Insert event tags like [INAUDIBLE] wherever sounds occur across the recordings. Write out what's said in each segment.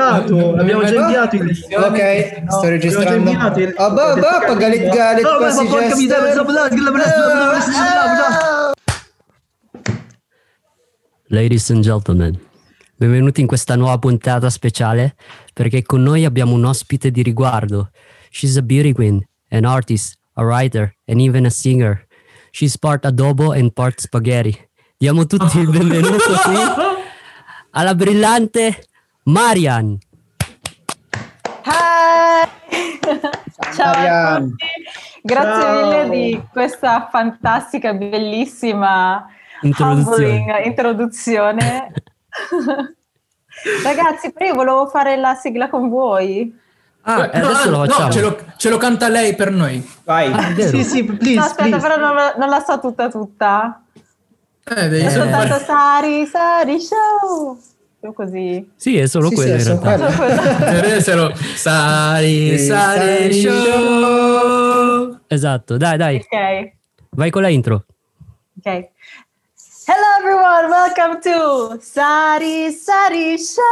inviato, [LAUGHS] abbiamo già inviato il Ok, sto registrando. Il- boh, boh, poi Galit Galit, No, ma passi porca miseria, Ah! Ladies and gentlemen, benvenuti in questa nuova puntata speciale perché con noi abbiamo un ospite di riguardo. She's a beauty queen, an artist, a writer and even a singer. She's part adobo and part spaghetti. Diamo tutti il [LAUGHS] benvenuto qui alla brillante Marian. Hi! Ciao a Marianne. tutti, grazie Ciao. mille di questa fantastica, bellissima Introduzione. introduzione. [LAUGHS] Ragazzi, però io volevo fare la sigla con voi. Ah, No, adesso lo no, facciamo. ce, lo, ce lo canta lei per noi. Vai. Ah. Sì, sì, please, No, aspetta, please. però non, la- non la so tutta tutta. Eh, Eh. fare- Soltanto Sari, Sari Show. Io così. Sì, è solo Sì, quello sì, in [LAUGHS] è solo realtà. Solo sari, sari, show. Esatto, dai, dai, Ok. vai con la intro. Ok. Hello everyone, welcome to Sari Sari Show.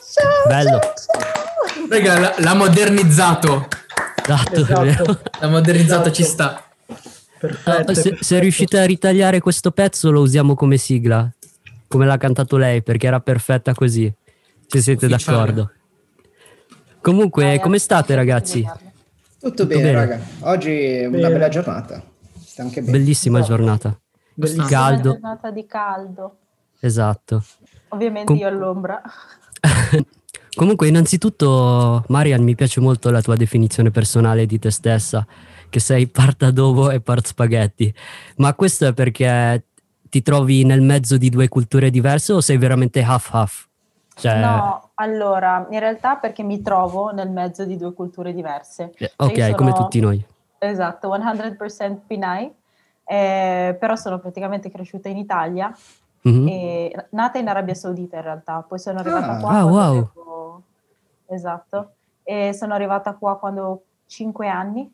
show Bello. show, show. Raga, l'ha modernizzato. Esatto, Esatto. è vero. L'ha modernizzato, Esatto. ci sta. Perfetto. Ah, se, se perfetto. riuscite a ritagliare questo pezzo lo usiamo come sigla, come l'ha cantato lei, perché era perfetta così. Se siete Ufficiale. d'accordo. Comunque, Dai, come state ragazzi? Tutto bene, bene. raga. Oggi è una bella giornata. Sta anche bene. Bellissima giornata. Bellissimo. Caldo. Giornata di caldo. Esatto. Ovviamente Com- io all'ombra. [LAUGHS] Comunque, innanzitutto, Marian, mi piace molto la tua definizione personale di te stessa, che sei [LAUGHS] part adobo e part spaghetti. Ma questo è perché ti trovi nel mezzo di due culture diverse o sei veramente half-half? Cioè, No, allora, in realtà perché mi trovo nel mezzo di due culture diverse. eh, Cioè, ok, io come sono- tutti noi. Esatto, 100% Pinay, eh, però sono praticamente cresciuta in Italia Mhm. e nata in Arabia Saudita in realtà, poi sono arrivata Ah. qua Ah, quando wow. avevo- Esatto, e sono arrivata qua quando ho 5 anni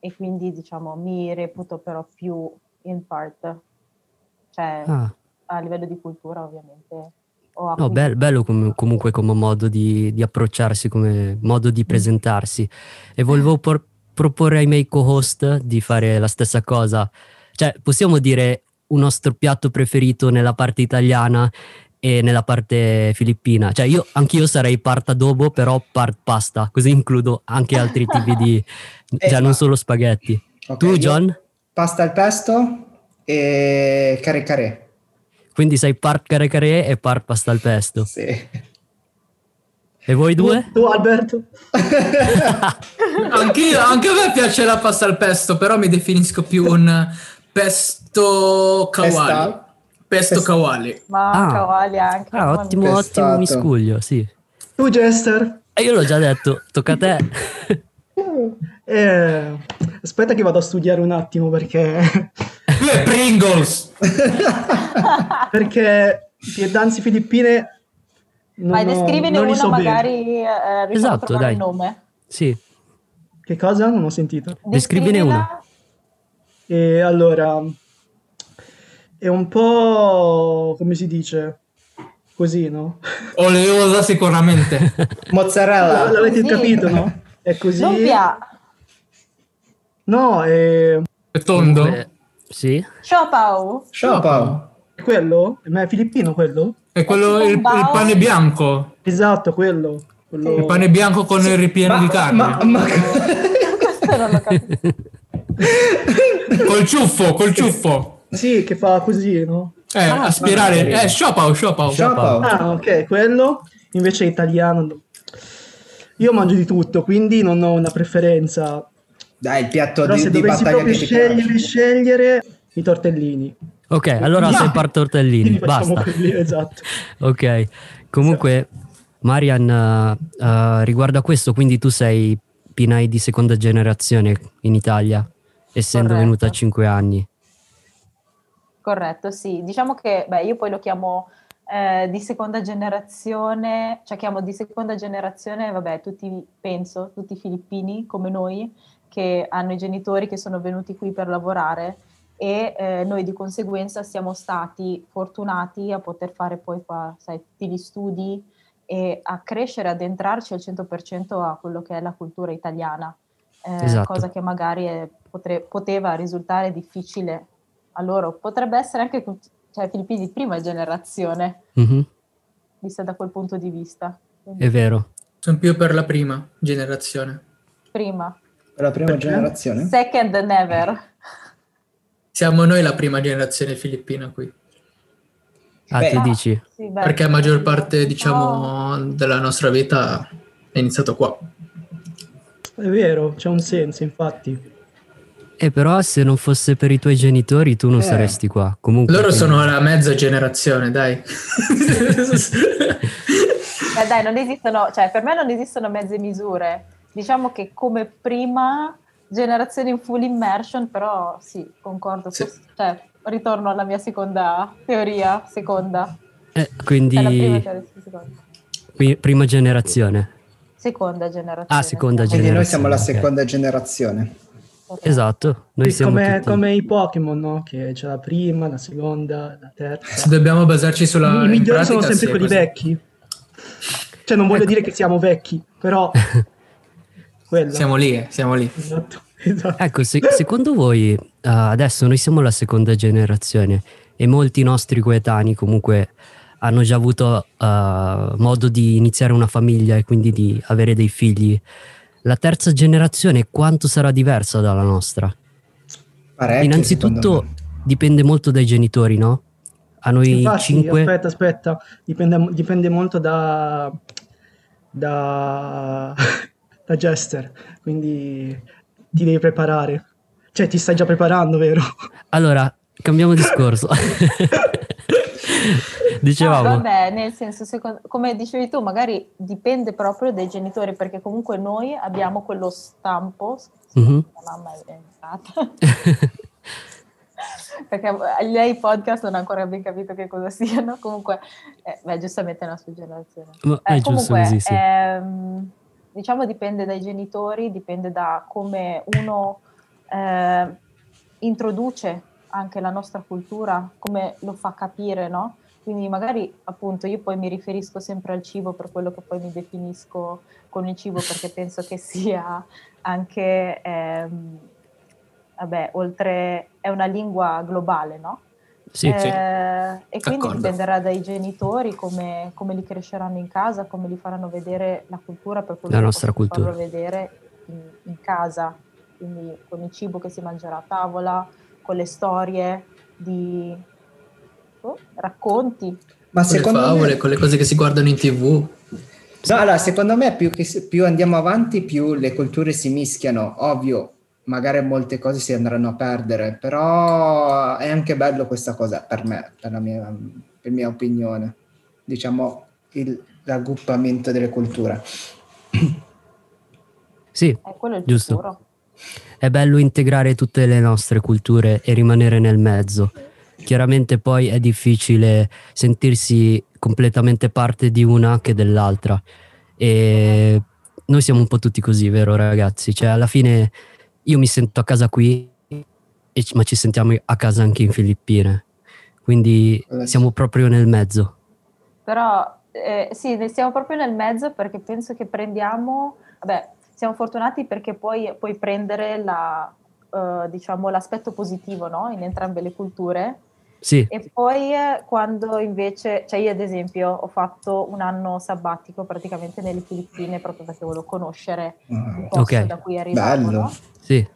e quindi diciamo mi reputo però più in part, cioè Ah. a livello di cultura ovviamente. No, acquisito- bel- bello com- comunque come modo di, di approcciarsi, come modo di presentarsi. E volevo por- proporre ai miei co-host di fare la stessa cosa. Cioè, possiamo dire un nostro piatto preferito nella parte italiana e nella parte filippina. Cioè, io anch'io sarei part adobo, però part pasta, così includo anche altri tipi di... [LAUGHS] Cioè, non solo spaghetti. Ok, tu, John? Pasta al pesto e carre carre. Quindi sei part care care e part pasta al pesto. Sì. E voi due? Tu, tu, Alberto? [LAUGHS] Anch'io, anche a me piace la pasta al pesto, però mi definisco più un pesto kawali. Pesta? Pesto Pesta. kawali. Ma Ah. cavalli anche. Ah, ottimo. Pestato. ottimo miscuglio, sì. Tu, Jester? E io l'ho già detto, tocca a te. Eh, aspetta che vado a studiare un attimo perché... Due Pringles. [LAUGHS] perché pietanze filippine... Non Vai, descrivine non una so magari eh, Esatto, dai. il nome. Sì, Che cosa? Non ho sentito. Descrivine Descrivila. E allora... È un po'... come si dice? Così, no? Oleosa sicuramente. [LAUGHS] Mozzarella. L'avete Così. capito, no? È così. Non. No, è... È tondo. Comunque, sì. Siopao. Sciopao. è quello? Ma è filippino quello? È quello, il, il pane bianco. Esatto, quello. quello... Il pane bianco con il ripieno di carne. Ma, ma- [LAUGHS] Questo non lo capisco. Col ciuffo, col ciuffo. Sì, che fa così, no? Eh, aspirare. Eh, sciopao, sciopao. Sciopao. Ah, ok, quello. Invece è italiano. no. Io mangio di tutto, quindi non ho una preferenza. Dai, il piatto Però di, se di battaglia che ti scegliere, piace. scegliere i tortellini. Ok, allora sei part tortellini, basta. quelli, esatto. [LAUGHS] Ok, comunque Marian, eh, eh, riguardo a questo, quindi tu sei Pinay di seconda generazione in Italia, essendo Corretto. venuta a 5 anni. Corretto, sì. Diciamo che, beh, io poi lo chiamo eh, di seconda generazione, cioè chiamo di seconda generazione, vabbè, tutti, penso, tutti filippini come noi, che hanno i genitori che sono venuti qui per lavorare e eh, noi di conseguenza siamo stati fortunati a poter fare poi qua, sai, tutti gli studi e a crescere, ad entrarci al 100% a quello che è la cultura italiana, eh, Esatto. cosa che magari è- potre- poteva risultare difficile a loro. Potrebbe essere anche cioè, filippini di prima generazione, Mhm, vista da quel punto di vista. Quindi, È vero. Sono più per la prima generazione. prima. Per la prima Perché? generazione? Second never. Siamo noi la prima generazione filippina qui. Ah, Beh, tu Ah, dici? sì, beh. Perché la maggior parte, Oh, diciamo, della nostra vita è iniziato qua. È vero, c'è un senso, infatti. Eh, però se non fosse per i tuoi genitori tu non Eh. saresti qua. Comunque, Loro quindi- sono la mezza generazione, dai. [LAUGHS] Eh, dai, non esistono, cioè per me non esistono mezze misure. Diciamo che come prima generazione in full immersion, però sì, concordo. Sì. forse- cioè, ritorno alla mia seconda teoria, seconda. Eh, Cioè, quindi la prima teoria, sì, seconda. qui- prima generazione. Seconda generazione. Ah, seconda diciamo. Quindi noi siamo la Generazione, seconda generazione. Esatto, noi Sì, siamo come, tutti... come i Pokémon, no? Che c'è la prima, la seconda, la terza. Se dobbiamo basarci sulla I migliori sono sempre sì, quelli così. vecchi. Cioè, non voglio Ecco. dire che siamo vecchi, però... [LAUGHS] quello. Siamo lì, eh, siamo lì. Esatto, esatto. [LAUGHS] Ecco, se- secondo voi, eh, adesso noi siamo la seconda generazione e molti nostri coetanei comunque hanno già avuto eh, modo di iniziare una famiglia e quindi di avere dei figli. La terza generazione quanto sarà diversa dalla nostra? Parecchio, Innanzitutto dipende molto dai genitori, no? A noi Infatti, cinque... aspetta, aspetta, dipende, dipende molto da, da, da Jester, quindi ti devi preparare. Cioè, ti stai già preparando, vero? Allora, cambiamo [LAUGHS] discorso. No, Dicevamo, vabbè, nel senso, secondo- come dicevi tu, magari dipende proprio dai genitori, perché comunque noi abbiamo quello stampo. Mhm. La mamma è entrata. [LAUGHS] perché lei i podcast non ha ancora ben capito che cosa siano. Comunque, eh, beh, giustamente è la sua generazione. ma Eh, è giusto comunque, così, sì. ehm, diciamo dipende dai genitori, dipende da come uno eh, introduce anche la nostra cultura, come lo fa capire, no? Quindi magari appunto io poi mi riferisco sempre al cibo per quello che poi mi definisco con il cibo perché penso che sia anche, ehm, vabbè, oltre, è una lingua globale, no? Sì, sì. Eh, e quindi D'accordo. dipenderà dai genitori come, come li cresceranno in casa, come li faranno vedere la cultura per quello La nostra cultura. farlo vedere in, in casa, quindi con il cibo che si mangerà a tavola, con le storie di oh, racconti. Ma Con le secondo favole, me... con le cose che si guardano in tv. No, allora, secondo me più, che più andiamo avanti, più le culture si mischiano. Ovvio, magari molte cose si andranno a perdere, però è anche bello questa cosa per me, per la mia, per mia opinione. Diciamo, il raggruppamento delle culture. sì, È quello il Giusto. futuro. è bello integrare tutte le nostre culture e rimanere nel mezzo. Chiaramente poi è difficile sentirsi completamente parte di una che dell'altra. E noi siamo un po' tutti così, vero ragazzi? Cioè alla fine io mi sento a casa qui, ma ci sentiamo a casa anche in Filippine. Quindi Eh, siamo proprio nel mezzo. Però eh, sì, ne siamo proprio nel mezzo perché penso che prendiamo, vabbè, siamo fortunati perché poi puoi prendere la, eh, diciamo, l'aspetto positivo no? in entrambe le culture Sì, e poi eh, quando invece, cioè io ad esempio ho fatto un anno sabbatico praticamente nelle Filippine proprio perché volevo conoscere il posto Ok. da cui arrivavo, Bello. no? sì.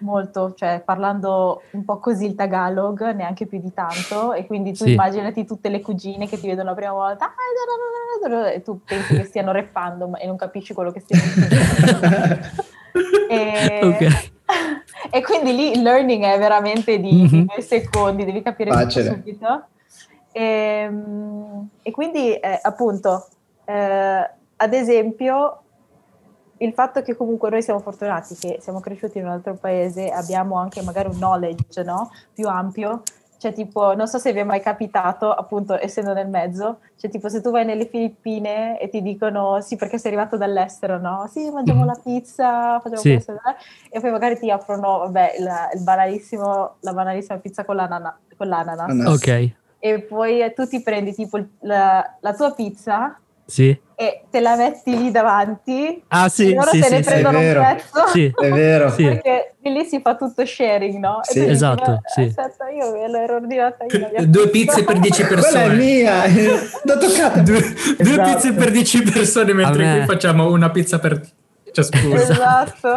molto, cioè parlando un po' così il Tagalog, neanche più di tanto, e quindi tu Sì. immaginati tutte le cugine che ti vedono la prima volta "Ah, da, da, da, da", e tu pensi che stiano rappando ma- e non capisci quello che stiano dicendo. [LAUGHS] e, Ok. [LAUGHS] e quindi lì il learning è veramente di, di Mhm. due secondi, devi capire tutto Facile. subito. E, e quindi eh, appunto, eh, ad esempio, il fatto che comunque noi siamo fortunati che siamo cresciuti in un altro paese, abbiamo anche magari un knowledge no? più ampio, cioè tipo, non so se vi è mai capitato, appunto essendo nel mezzo, cioè tipo se tu vai nelle Filippine e ti dicono sì perché sei arrivato dall'estero, no? Sì, mangiamo Mhm. la pizza, facciamo Sì. questo, eh? e poi magari ti offrono, vabbè, la, il banalissimo, la banalissima pizza con, l'anana- con l'ananas. Ananas. Ok. E poi tu ti prendi tipo la, la tua pizza Sì? e te la metti lì davanti Ah sì, e loro sì, te sì, ne sì. prendono È un vero. pezzo Sì, È vero. Sì. perché lì si fa tutto sharing, no? Sì. dici, Esatto, "Ma sì. Aspetta, io ve l'ero ordinata io. Due pizza." pizze per 10 Quella è persone. mia, [LAUGHS] l'ho toccata. Due, due Esatto. pizze per 10 persone, mentre me- qui facciamo una pizza per ciascuno. Esatto.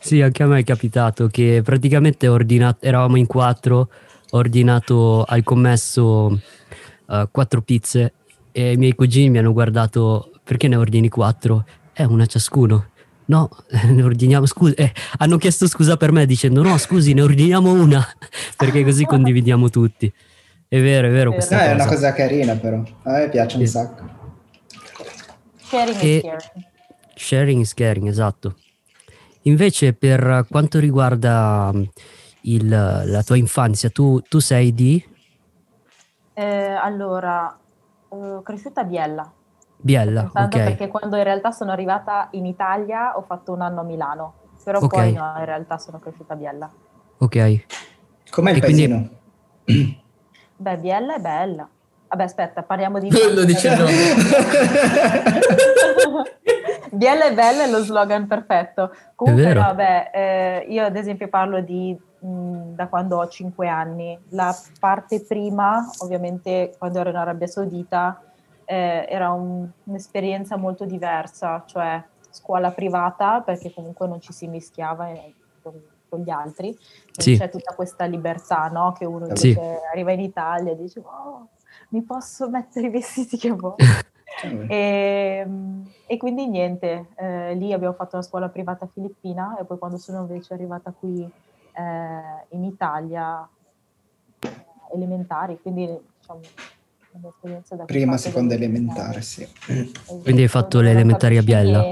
Sì, anche a me è capitato che praticamente ordinato, eravamo in quattro, ho ordinato al commesso eh, quattro pizze e i miei cugini mi hanno guardato perché ne ordini quattro? È una ciascuno. No, [LAUGHS] ne ordiniamo scusa. eh, hanno chiesto scusa per me dicendo no, scusi, ne ordiniamo una [LAUGHS] perché così condividiamo tutti. È vero, è vero questa No, è una cosa. cosa carina però. A me piace un Sì. sacco. Sharing E- is caring. Sharing is caring, esatto. Invece per quanto riguarda mm, il- la tua infanzia, tu, tu sei di Eh, allora, eh, cresciuta a Biella. Biella, ok. perché quando in realtà sono arrivata in Italia ho fatto un anno a Milano, però Ok. poi no, in realtà sono cresciuta a Biella. Ok. Com'è il E quindi- paesino? [CLEARS THROAT] Beh, Biella è bella. Vabbè, aspetta, parliamo di... [LAUGHS] Lo dice il nome. [LAUGHS] Biella è bella è lo slogan perfetto. Comunque, beh, eh, io ad esempio parlo di mh, da quando ho 5 anni. La parte prima, ovviamente, quando ero in Arabia Saudita, eh, era un- un'esperienza molto diversa, cioè scuola privata, perché comunque non ci si mischiava eh, con, con gli altri. Sì. c'è tutta questa libertà, no? Che uno Sì. invece arriva in Italia e dice, oh, mi posso mettere i vestiti che voglio. [LAUGHS] E, e quindi niente, eh, lì abbiamo fatto una scuola privata filippina e poi quando sono invece arrivata qui eh, in Italia, eh, elementari, quindi diciamo un'esperienza da Prima, seconda elementare, sì. Esatto, Quindi hai fatto le elementari a Biella?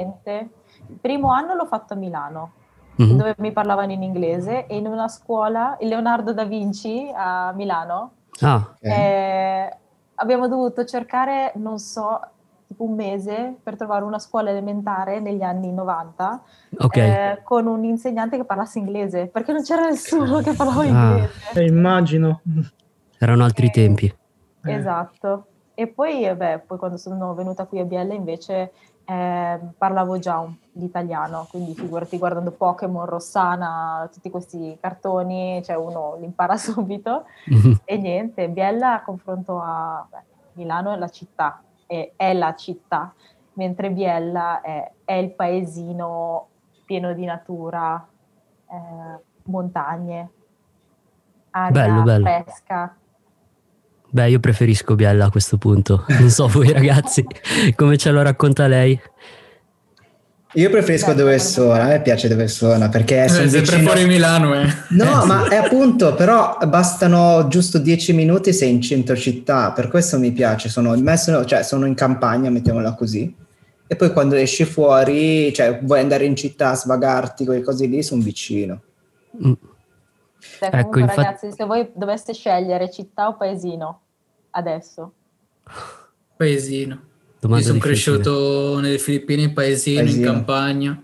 Il primo anno l'ho fatto a Milano, Mhm. dove mi parlavano in inglese e in una scuola, il Leonardo da Vinci a Milano, Ah, eh, abbiamo dovuto cercare, non so, tipo un mese per trovare una scuola elementare negli anni 90 ok. eh, con un insegnante che parlasse inglese, perché non c'era nessuno che parlava Ah. inglese. Eh, immagino. Erano altri eh, tempi. Eh. Esatto. E poi, eh, beh, poi quando sono venuta qui a Biella invece eh, parlavo già un- l'italiano, quindi figurati guardando Pokémon, Rossana, tutti questi cartoni, cioè uno li impara [LAUGHS] subito. Mhm. E niente, Biella a confronto a beh, Milano è la città, è, è la città, mentre Biella è, è il paesino pieno di natura, eh, montagne, aria Bello, fresca. Beh, io preferisco Biella a questo punto. Non so voi ragazzi, [LAUGHS] come ce lo racconta lei? Io preferisco Beh, dove suona, a me piace dove suona perché Eh, sono sempre vicino... fuori Milano, eh. No, [LAUGHS] ma è appunto, però bastano giusto 10 minuti sei in centro città, per questo mi piace, sono, messo, cioè, sono in campagna, mettiamola così, e poi quando esci fuori, cioè vuoi andare in città a svagarti, quelle cose lì, sono vicino. Mm. Cioè, Ecco, comunque, infatti- ragazzi, se voi doveste scegliere città o paesino adesso, Paesino. Domanda Io sono difficile. cresciuto nelle Filippine, in paesino, in Paesino. campagna.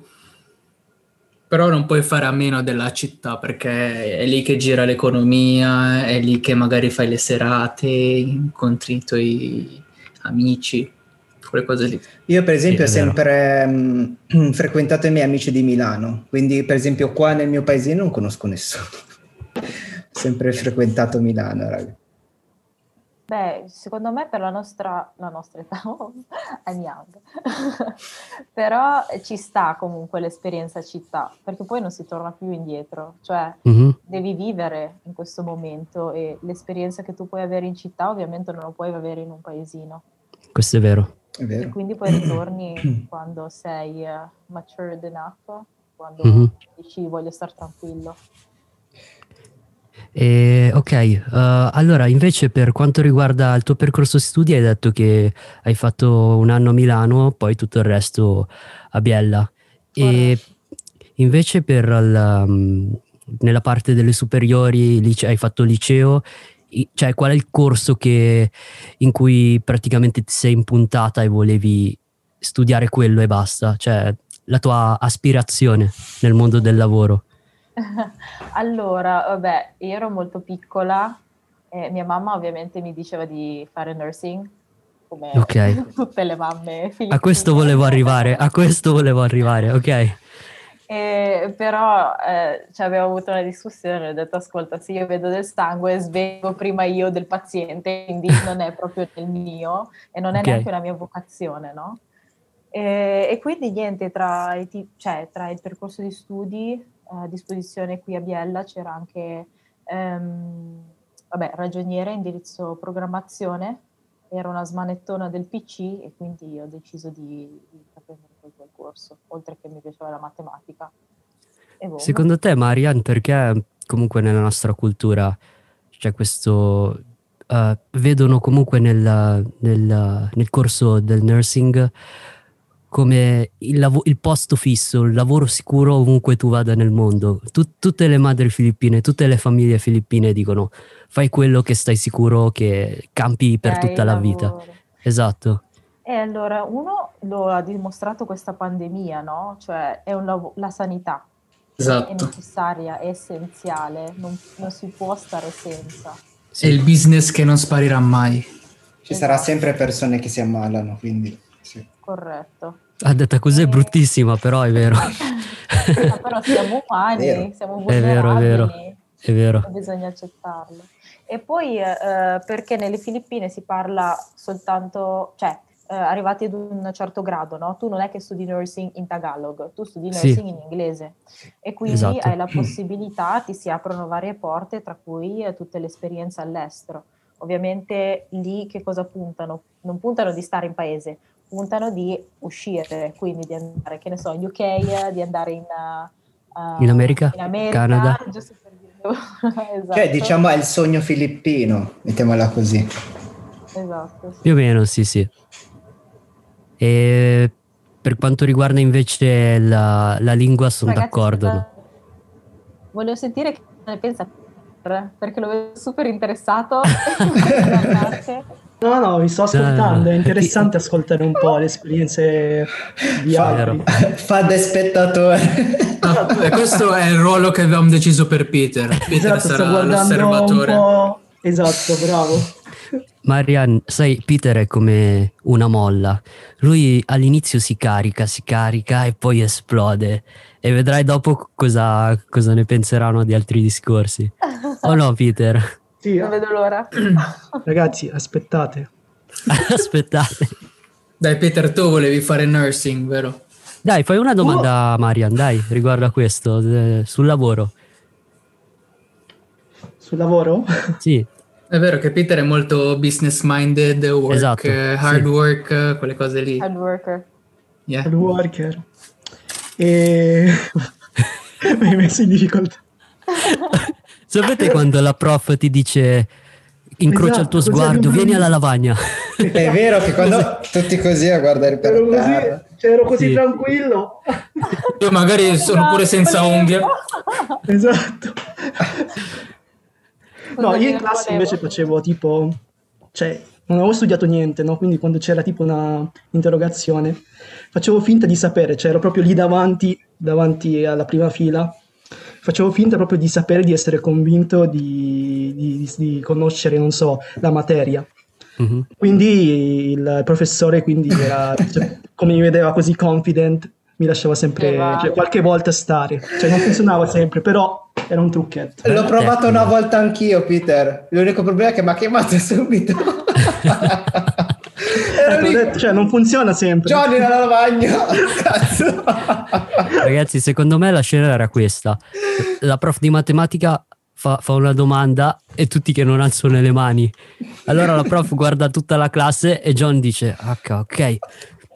Però non puoi fare a meno della città perché è lì che gira l'economia, è lì che magari fai le serate, incontri i tuoi amici, quelle cose lì. Io per esempio ho Sì, vero. sempre mm, [CLEARS THROAT] frequentato i miei amici di Milano, quindi per esempio qua nel mio paesino non conosco nessuno. Ho [LAUGHS] sempre frequentato Milano, raga. Beh, secondo me per la nostra, la nostra età, [LAUGHS] oh, I'm young, [LAUGHS] però ci sta comunque l'esperienza città, perché poi non si torna più indietro, cioè Mhm. devi vivere in questo momento e l'esperienza che tu puoi avere in città ovviamente non la puoi avere in un paesino. Questo è vero. È E vero. quindi poi ritorni [CLEARS THROAT] quando sei eh, matured enough, quando Mhm. dici voglio stare tranquillo. E, ok, eh, allora invece per quanto riguarda il tuo percorso studi hai detto che hai fatto un anno a Milano, poi tutto il resto a Biella. E invece per il, um, nella parte delle superiori lice- hai fatto liceo, i- cioè qual è il corso che- in cui praticamente ti sei impuntata e volevi studiare quello e basta? Cioè la tua aspirazione nel mondo del lavoro? [LAUGHS] allora, vabbè, io ero molto piccola e mia mamma ovviamente mi diceva di fare nursing come Ok. [LAUGHS] tutte le mamme filippine. A questo volevo arrivare, a questo volevo arrivare, ok. E, però eh, cioè, abbiamo avuto una discussione, ho detto ascolta, se io vedo del sangue svego prima io del paziente, quindi [LAUGHS] non è proprio il mio e non è Ok. neanche una mia vocazione, no? E, e quindi niente, tra, i cioè, tra il percorso di studi eh, a disposizione qui a Biella. C'era anche ehm, vabbè, ragioniere, indirizzo programmazione, era una smanettona del PC e quindi ho deciso di, di intraprendere poi quel corso, oltre che mi piaceva la matematica. Secondo te, Marian, perché comunque nella nostra cultura c'è questo... eh, vedono comunque nel, nel- nel corso del nursing come il, lavo- il posto fisso, il lavoro sicuro ovunque tu vada nel mondo. Tu- tutte le madri filippine, tutte le famiglie filippine dicono fai quello che stai sicuro che campi per Hai tutta la vita. lavoro. Esatto. E allora, uno lo ha dimostrato questa pandemia, no? Cioè, è un lavo- la sanità è Esatto. necessaria, è essenziale, non, non si può stare senza. È il business che non sparirà mai. Ci sarà Esatto. sempre persone che si ammalano, quindi sì. Corretto. Ha detta così è Eh. bruttissima, però è vero. [LAUGHS] Però siamo umani, Vero. siamo È vero, è vero. vulnerabili. È vero. e bisogna accettarlo. E poi eh, perché nelle Filippine si parla soltanto, cioè eh, arrivati ad un certo grado, no? Tu non è che studi nursing in Tagalog, tu studi Sì. nursing in inglese e quindi Esatto. hai la possibilità, ti si aprono varie porte, tra cui eh, tutte le esperienze all'estero. Ovviamente lì che cosa puntano? Non puntano di stare in paese, puntano di uscire, quindi di andare, che ne so, in UK, eh, di andare in, eh, In America, in America, Canada. giusto per dire. [LAUGHS] esatto. Cioè, diciamo è il sogno filippino, mettiamola così. Esatto, sì. Più o meno, sì, sì. E per quanto riguarda invece la, la lingua, sono Ragazzi, d'accordo. aspetta, Volevo sentire che ne pensa perché lo vedo super interessato. [LAUGHS] [LAUGHS] No, no, vi sto ascoltando, Ah, è interessante ascoltare un po' le esperienze di Fa, altri. [LAUGHS] fa da spettatore. Ah, e questo è il ruolo che avevamo deciso per Peter. Peter Esatto, sarà l'osservatore. Esatto, bravo. Marian, sai, Peter è come una molla. Lui all'inizio si carica, si carica e poi esplode. E vedrai dopo cosa, cosa ne penseranno di altri discorsi. Oh no, Peter? Sì, Non vedo l'ora. [CLEARS THROAT] ragazzi, aspettate. [LAUGHS] Aspettate. Dai, Peter, tu volevi fare nursing, vero? Dai, fai una domanda a Marian, dai, riguardo a questo, eh, sul lavoro. Sul lavoro? [LAUGHS] Sì, È vero che Peter è molto business minded, work, Esatto, eh, hard sì. work, eh, quelle cose lì. Hard worker. Yeah. Il worker. E... [LAUGHS] Mi hai messo in difficoltà. Sapete quando la prof ti dice incrocia il tuo Esatto, così sguardo, vieni alla lavagna. È vero che quando tutti così a guardare per Ero terra. così, cioè, ero così Sì. tranquillo. Io magari sono pure senza unghie. Esatto. No, io in classe invece facevo tipo, cioè, non avevo studiato niente, no? Quindi quando c'era tipo una interrogazione, facevo finta di sapere, cioè ero proprio lì davanti, davanti alla prima fila, facevo finta proprio di sapere, di essere convinto di, di- di conoscere, non so, la materia. Mhm. Quindi il professore, quindi era, cioè, come mi vedeva così confident, mi lasciava sempre, E va. cioè, qualche volta stare. Cioè non funzionava sempre, però era un trucchetto. L'ho provato una volta anch'io, Peter. L'unico problema è che mi ha chiamato [LAUGHS] subito. [LAUGHS] Ho lì, detto, cioè non funziona sempre. Johnny nella lavagna. [LAUGHS] Cazzo. Ragazzi, secondo me la scena era questa. La prof di matematica fa, fa una domanda e tutti che non alzano le mani. Allora la prof guarda tutta la classe e John dice, H, ok.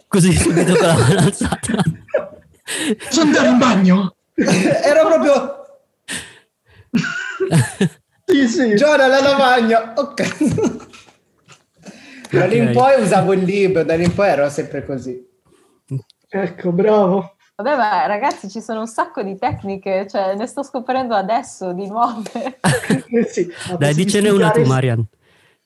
Così subito con la mano alzata. Posso andare in bagno? Ero proprio Sì, sì. John alla lavagna. Ok. Da lì in poi usavo il libro, da lì in poi ero sempre così. Ecco, bravo. Vabbè, ma ragazzi, ci sono un sacco di tecniche, cioè ne sto scoprendo adesso di nuove. [LAUGHS] Sì, [LAUGHS] Dai, dicene una tu, Marian.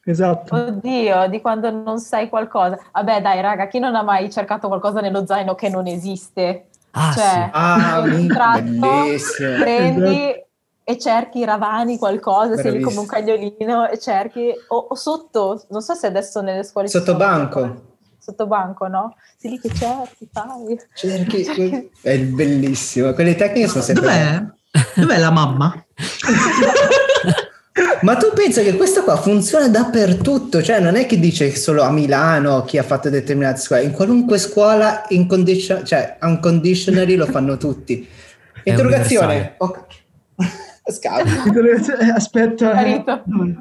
Esatto. Oddio, di quando non sai qualcosa. Vabbè, dai, raga, chi non ha mai cercato qualcosa nello zaino che non esiste? Ah, cioè, Ah, un tratto, bellissimo. prendi Esatto. E cerchi ravani qualcosa, sei lì come un cagnolino e cerchi, o, o sotto, non so se adesso nelle scuole... Sotto sono- banco. Sotto banco, no? Sei lì che cerchi, fai. [LAUGHS] Cerchi, è bellissimo. Quelle tecniche sono sempre. Dov'è? Dov'è la mamma? [LAUGHS] Ma tu pensa che questo qua funziona dappertutto? Cioè, non è che dice solo a Milano chi ha fatto determinate scuole, in qualunque scuola in condition, cioè unconditionally lo fanno tutti. Interrogazione. Ok. Scavi. Eh, Aspetta. Dove?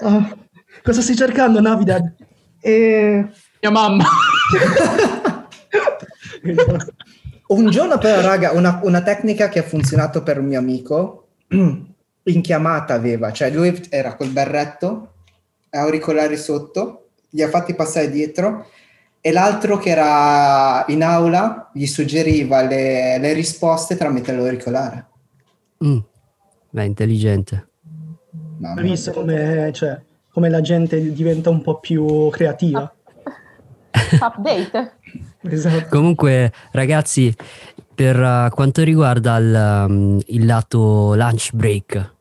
Ah, cosa stai cercando, Navidad? E... Mia mamma. [LAUGHS] Un giorno però, raga, una, una tecnica che ha funzionato per un mio amico, [CLEARS THROAT] in chiamata aveva, cioè lui era col berretto, auricolari sotto, gli ha fatti passare dietro e l'altro che era in aula gli suggeriva le, le risposte tramite l'auricolare. Mm. Beh, intelligente. Hai visto come, cioè, come la gente diventa un po' più creativa? Update. [LAUGHS] Esatto. Comunque, ragazzi, per uh, quanto riguarda il, um, il lato lunch break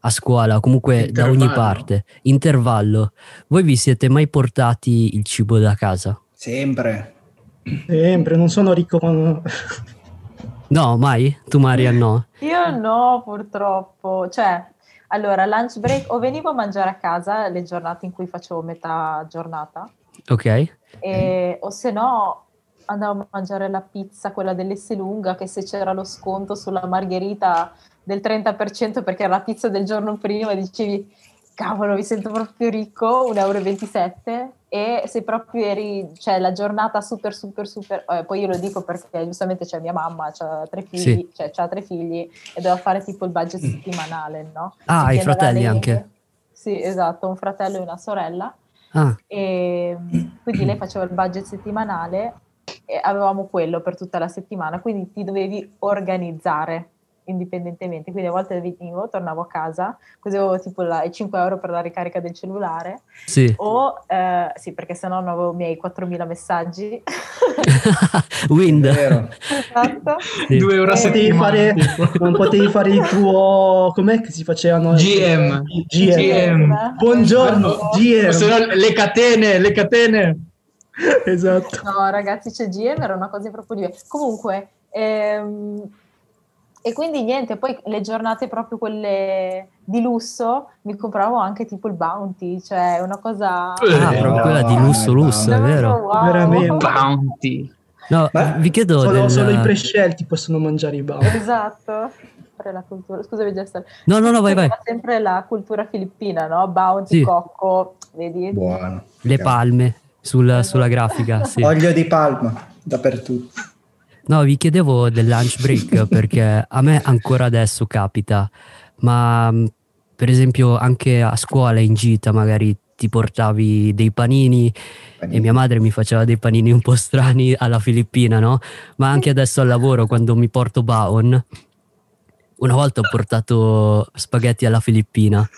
a scuola, comunque da ogni Intervallo. parte, intervallo, voi vi siete mai portati il cibo da casa? Sempre. Sempre, non sono ricco quando... [LAUGHS] No, mai? Tu, Maria, no? Io no, purtroppo. Cioè, allora, lunch break, o venivo a mangiare a casa le giornate in cui facevo metà giornata, Ok? e- o se no andavo a mangiare la pizza, quella dell'Esselunga, che se c'era lo sconto sulla margherita del 30% perché era la pizza del giorno prima, dicevi, cavolo, mi sento proprio ricco, 1,27 euro, e se proprio eri, cioè la giornata super, super, super, eh, poi io lo dico perché giustamente c'è mia mamma, ha tre figli, Sì. cioè c'ha tre figli e doveva fare tipo il budget settimanale, no? Ah, Quindi hai fratelli anche? Sì, esatto, un fratello e una sorella. Ah, E quindi lei faceva il budget settimanale e avevamo quello per tutta la settimana, quindi ti dovevi organizzare indipendentemente. Quindi a volte venivo, tornavo a casa, così avevo tipo la- i 5 euro per la ricarica del cellulare, sì. o eh, sì, perché sennò non avevo i miei 4.000 messaggi. [LAUGHS] Wind. Esatto. Sì. Due euro a Non potevi settimana. non potevi fare il tuo... Com'è che si facevano? GM. GM. GM. Buongiorno, GM. se no, le catene, le catene. Esatto. No, ragazzi, c'è GM, era una cosa proprio diversa. Comunque, ehm, e quindi niente, poi le giornate proprio quelle di lusso, mi compravo anche tipo il Bounty, cioè una cosa... Ah, Eh, proprio quella di no, lusso, no, lusso, no. è vero. Wow. Veramente. Bounty. No, Ma vi chiedo Solo, del... solo i prescelti possono mangiare i bauni. Esatto. La cultura. Scusami, Jester. No, no, no, vai, vai. Sempre la cultura filippina, no? Bounty, Sì. cocco, vedi? Buono. Le palme sul- sulla grafica, sì. Olio di palma dappertutto. No, vi chiedevo del lunch break [LAUGHS] perché a me ancora adesso capita, ma mh, per esempio anche a scuola in gita magari ti portavi dei panini e mia madre mi faceva dei panini un po' strani alla filippina, no? Ma anche adesso al lavoro quando mi porto baon, una volta ho portato spaghetti alla filippina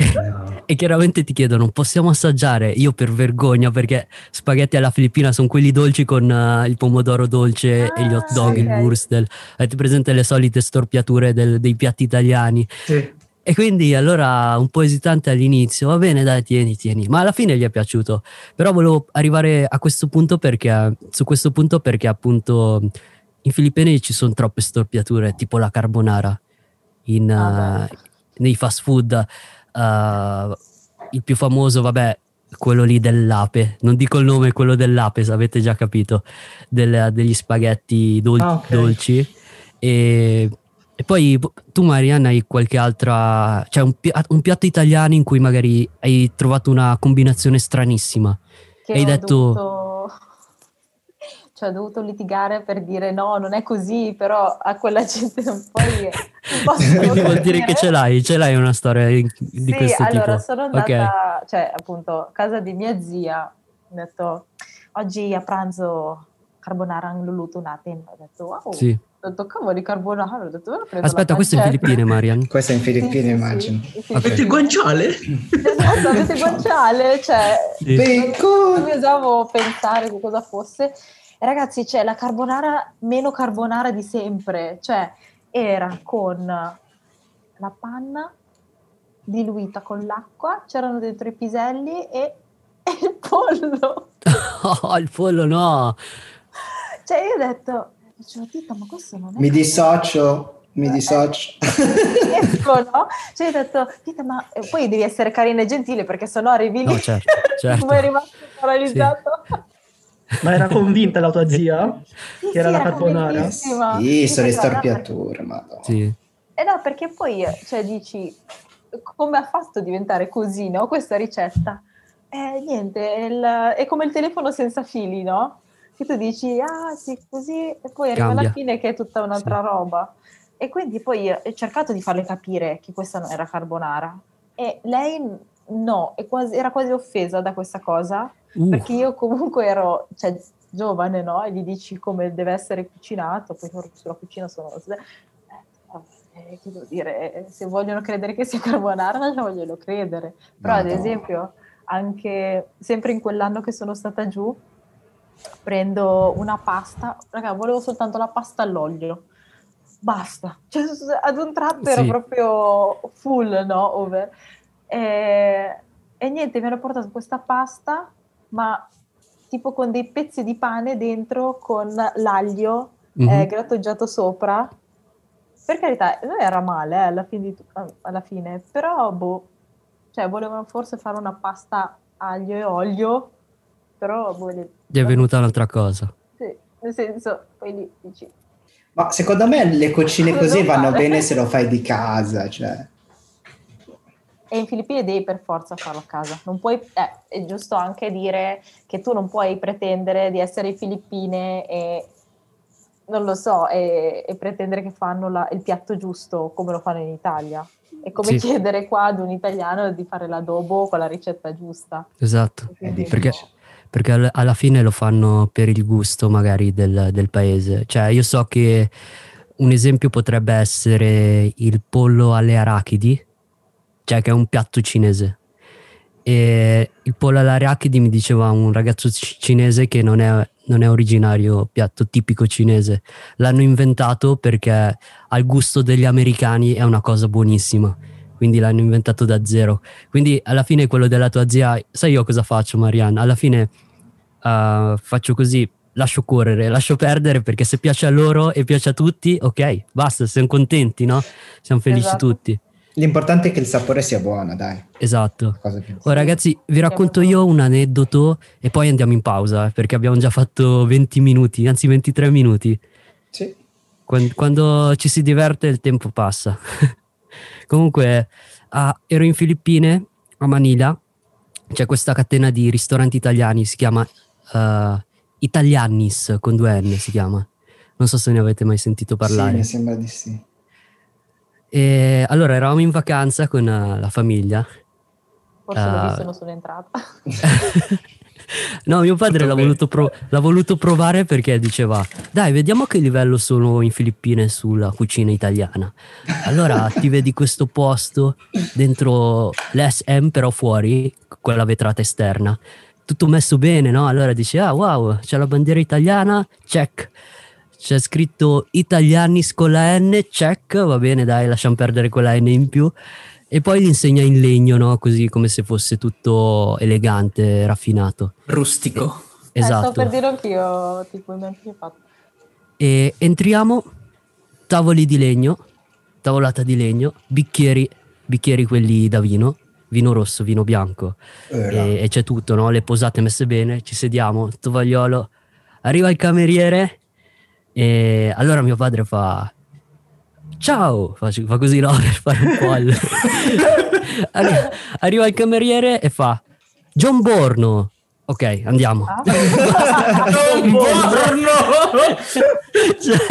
[LAUGHS] e chiaramente ti chiedono possiamo assaggiare? Io per vergogna perché spaghetti alla filippina sono quelli dolci con eh, il pomodoro dolce e gli hot dog Ah, il ok. wurstel. Avete presente le solite storpiature del- dei piatti italiani? Sì. e quindi allora un po' esitante all'inizio va bene dai tieni tieni. Ma alla fine gli è piaciuto. Però volevo arrivare a questo punto perché su questo punto perché appunto in Filippine ci sono troppe storpiature tipo la carbonara in, Ah, eh, nei fast food eh, il più famoso vabbè quello lì dell'ape. Non dico il nome quello dell'ape se avete già capito del- degli spaghetti dol- Ah, ok. dolci. E, e poi tu Marianna hai qualche altra cioè un, pi- un piatto italiano in cui magari hai trovato una combinazione stranissima. Che Hai ho detto- dovuto... Cioè, ho dovuto litigare per dire no, non è così, però a quella [LAUGHS] gente non puoi... non posso quindi vuol dire che ce l'hai ce l'hai una storia di Sì, questo allora tipo sono andata, cioè appunto, a casa di mia zia, ho detto, oggi a pranzo carbonara ang luluto natin. Ho detto, wow, sì. ho detto, cavoli, carbonara, ho detto, "Ora prendo aspetta questo è in pancetta." Filippine Marian Questo è in Sì, Filippine, sì, sì, immagino. in Filippine. Avete il guanciale? Esatto, avete guanciale, cioè, Sì. Bacon! non osavo pensare che cosa fosse. Ragazzi, c'è la carbonara meno carbonara di sempre, cioè era con la panna diluita con l'acqua, c'erano dentro i piselli e, e [LAUGHS] il pollo. Oh, il pollo no! Cioè io ho detto, dicevo, Tita, ma questo non è... Mi carbonara." dissocio, mi dissocio. [LAUGHS] Ecco, no? Cioè ho detto, Tita, ma e poi devi essere carina e gentile perché sennò arrivi lì No, certo, [LAUGHS] certo. come è rimasto paralizzato. Ma era convinta la tua zia? Sì, Che era sì, la carbonara? Sì, sono le Sì, storpiature, madonna. Sì. Eh no, perché poi, cioè, dici, come ha fatto a diventare così, no? Questa ricetta. Eh, niente, è, il- è come il telefono senza fili, no? Che tu dici, ah sì, così, e poi arriva alla fine che è tutta un'altra roba. E quindi poi ho cercato di farle capire che questa non era carbonara. E lei no, è quasi- era quasi offesa da questa cosa, Uh, perché io comunque ero, cioè, giovane, no? E gli dici come deve essere cucinato, poi sulla cucina sono... Eh, che devo dire, se vogliono credere che sia [LAUGHS] carbonara, non la vogliono credere. Però ad Madonna. esempio, anche sempre in quell'anno che sono stata giù, prendo una pasta, raga, volevo soltanto la pasta all'olio. Basta, cioè, ad un tratto ero Sì. proprio full, no? Over. E, e niente, mi hanno portato questa pasta, ma tipo con dei pezzi di pane dentro, con l'aglio mhm. eh, grattugiato sopra. Per carità, non era male eh, alla, fine di tu- alla fine, però boh, cioè volevano forse fare una pasta aglio e olio, però boh, le- Gli è venuta un'altra cosa. sì, nel senso, poi lì dici, Ma secondo me le cucine [LAUGHS] così vanno bene se lo fai di casa, cioè. E in Filippine devi per forza farlo a casa. Non puoi, eh, è giusto anche dire che tu non puoi pretendere di essere in Filippine e non lo so, e, e pretendere che fanno la- il piatto giusto come lo fanno in Italia. È come Sì. chiedere qua ad un italiano di fare l'adobo con la ricetta giusta. Esatto. Perché, perché al- alla fine lo fanno per il gusto magari del, del paese. Cioè io so che un esempio potrebbe essere il pollo alle arachidi, cioè che è un piatto cinese. E il pollo alle arachidi mi diceva un ragazzo ci- cinese che non è, non è originario piatto tipico cinese. L'hanno inventato perché al gusto degli americani è una cosa buonissima. Quindi l'hanno inventato da zero. Quindi alla fine quello della tua zia, sai io cosa faccio Marianne? Alla fine uh, faccio così, lascio correre, lascio perdere perché se piace a loro e piace a tutti, ok, basta, siamo contenti, no? Siamo felici Esatto. tutti. L'importante è che il sapore sia buono, dai. Esatto. Oh, ragazzi, vi racconto io un aneddoto e poi andiamo in pausa eh, perché abbiamo già fatto 20 minuti, anzi 23 minuti. Sì. Quan- Quando, ci si diverte il tempo passa. [LAUGHS] Comunque, ah, ero in Filippine, a Manila, c'è questa catena di ristoranti italiani, si chiama eh, Italianis, con due N si chiama. Non so se ne avete mai sentito Sì, parlare. mi sembra di sì. E allora eravamo in vacanza con eh, la famiglia. Forse e non sono entrata. No, mio padre l'ha voluto, pro- l'ha voluto provare perché diceva: Dai, vediamo a che livello sono in Filippine sulla cucina italiana. Allora [LAUGHS] ti vedi questo posto dentro l'SM, però fuori, quella vetrata esterna. Tutto messo bene, no? Allora dici: Ah, wow, c'è la bandiera italiana, check. C'è scritto Italianis con la N, check. Va bene, dai, lasciamo perdere quella N in più. E poi li insegna in legno, no? Così come se fosse tutto elegante, raffinato. Rustico. Eh, sto Esatto. per dire anch'io, tipo, i miei fatto. E entriamo, tavoli di legno, tavolata di legno, bicchieri, bicchieri quelli da vino, vino rosso, vino bianco. E, e c'è tutto, no? Le posate messe bene, ci sediamo, tovagliolo. Arriva il cameriere e allora mio padre fa... Ciao, fa, fa così no, [LAUGHS] per fare un po' il... [LAUGHS] Arri- Arriva il cameriere e fa... John Borno. Ok, andiamo. Ah. [LAUGHS] Cioè-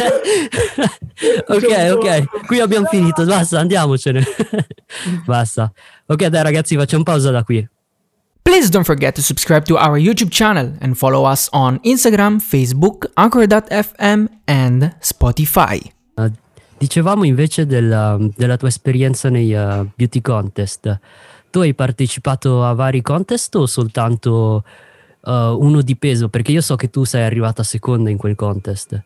ok, ok, qui abbiamo finito, basta, andiamocene. basta. Ok, dai ragazzi, facciamo pausa da qui. Please don't forget to subscribe to our YouTube channel and follow us on Instagram, Facebook, Anchor.fm, and Spotify. Uh, dicevamo invece della, della tua esperienza nei uh, beauty contest. Tu hai partecipato a vari contest o soltanto uh, uno di peso? Perché io so che tu sei arrivata seconda in quel contest.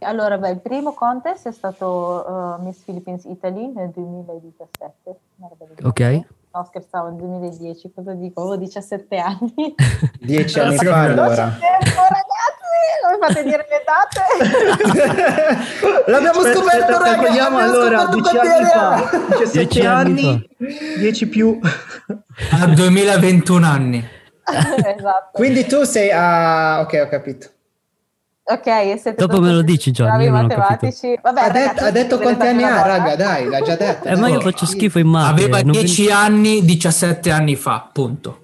Allora, beh, il primo contest è stato uh, Miss Philippines Italy nel 2017. una roba del Ok. No, scherzavo, nel 2010, cosa dico? Avevo 17 anni. [LAUGHS] Dieci anni Cazzo, fa allora. tempo, ragazzi! Non mi fate dire le date? [LAUGHS] L'abbiamo Aspetta, scoperto, aspetta, raga, l'abbiamo allora, scoperto 10 quanti anni fa, ha. 17 Dieci anni anni, 10 più. A 2021 anni. [LAUGHS] esatto. Quindi tu sei a... Ok, ho capito. Ok, siete Dopo me lo dici, Gianni, bravi io non ho matematici. Vabbè, ha, ragazzi, detto, ha detto quanti anni ha, raga, dai, l'ha già detto. Eh, ma io faccio schifo in matte. Aveva non 10 anni 17 anni fa, punto.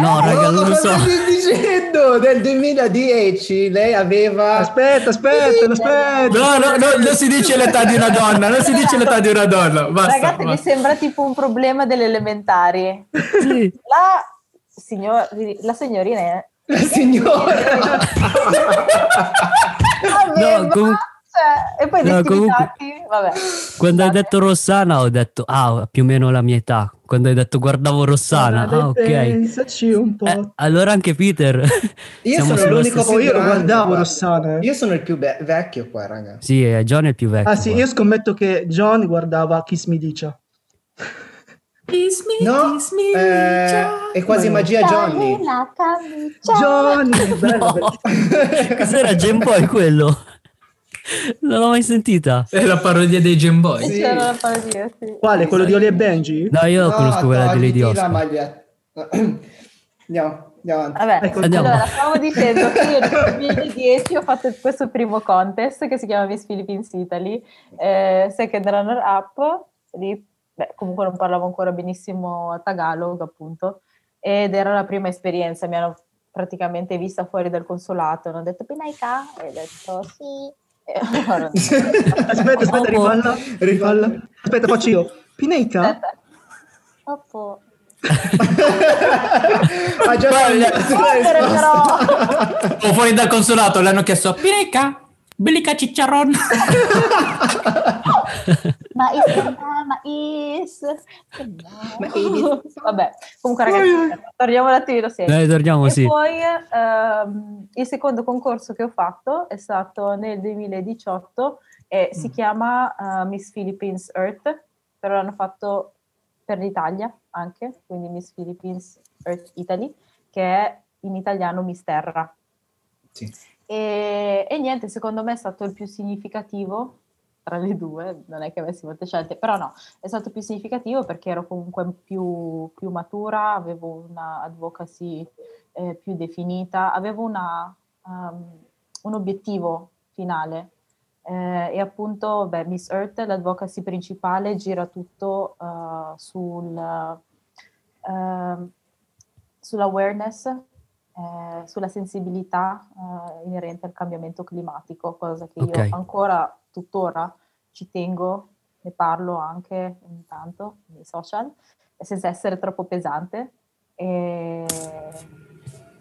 No, raga, non lo so. stai dicendo? Nel 2010 lei aveva... Aspetta, aspetta, aspetta. No, no, no, non si dice l'età di una donna, non si dice l'età di una donna. Basta. Ragazzi, mi basta. sembra tipo un problema delle elementari. Sì. La, signor, la signorina è... La signora. [LAUGHS] No, comu- cioè, e poi No, descrittati, vabbè. Quando hai Scusate. detto Rossana ho detto, ah, più o meno la mia età. Quando hai detto guardavo Rossana, ah, ok. Pensaci un po'. Eh, allora anche Peter. [LAUGHS] Io Siamo sono l'unico Oh, io lo grande, guardavo guarda. Rossana. eh. Io sono il più be- vecchio qua, raga. Sì, eh, John è il più vecchio. Ah sì, qua. io scommetto che John guardava Kiss Me Dicia. No, eh, è quasi magia Johnny. Johnny, [LAUGHS] bello, No. [LAUGHS] Cos'era Game Boy quello? Non l'ho mai sentita. È la parodia dei Game Boy. Sì. Parodia. Quale? Quello di Oli e Benji? No, io No, conosco quella di Lady Oscar. maglia. Andiamo, andiamo avanti. Vabbè, Ecco, andiamo. allora stavo dicendo che io nel 2010 ho fatto questo primo contest che si chiama Miss Philippines Italy, eh, second runner up, lì beh, comunque non parlavo ancora benissimo Tagalog appunto, ed era la prima esperienza, mi hanno praticamente vista fuori dal consolato, hanno detto Pinaika? E ho detto sì. [LAUGHS] Allora, Aspetta, aspetta, rifalla. Rifalla. Aspetta, faccio io. Pineika? Dopo. [LAUGHS] Ha già Guarda, sbagliato la Correre, risposta. O fuori dal consolato l'hanno chiesto Pireca, bellica cicciaron. [LAUGHS] Ma is, ah, ma is, [LAUGHS] ma is. Vabbè, comunque ragazzi, torniamo un attimino serio. Dai, torniamo, E sì. poi ehm, il secondo concorso che ho fatto è stato nel 2018 e si chiama eh, Miss Philippines Earth, però l'hanno fatto per l'Italia anche, quindi Miss Philippines Earth Italy, che è in italiano Miss Terra. Sì. E, e niente, secondo me è stato il più significativo tra le due, non è che avessi molte scelte, però no, è stato più significativo perché ero comunque più, più matura, avevo una advocacy eh, più definita, avevo una, um, un obiettivo finale eh, e appunto beh, Miss Earth, l'advocacy principale, gira tutto uh, sul, uh, sull'awareness eh, sulla sensibilità eh, inerente al cambiamento climatico, cosa che Ok. io ancora tuttora ci tengo, ne parlo anche ogni tanto nei social, senza essere troppo pesante. E,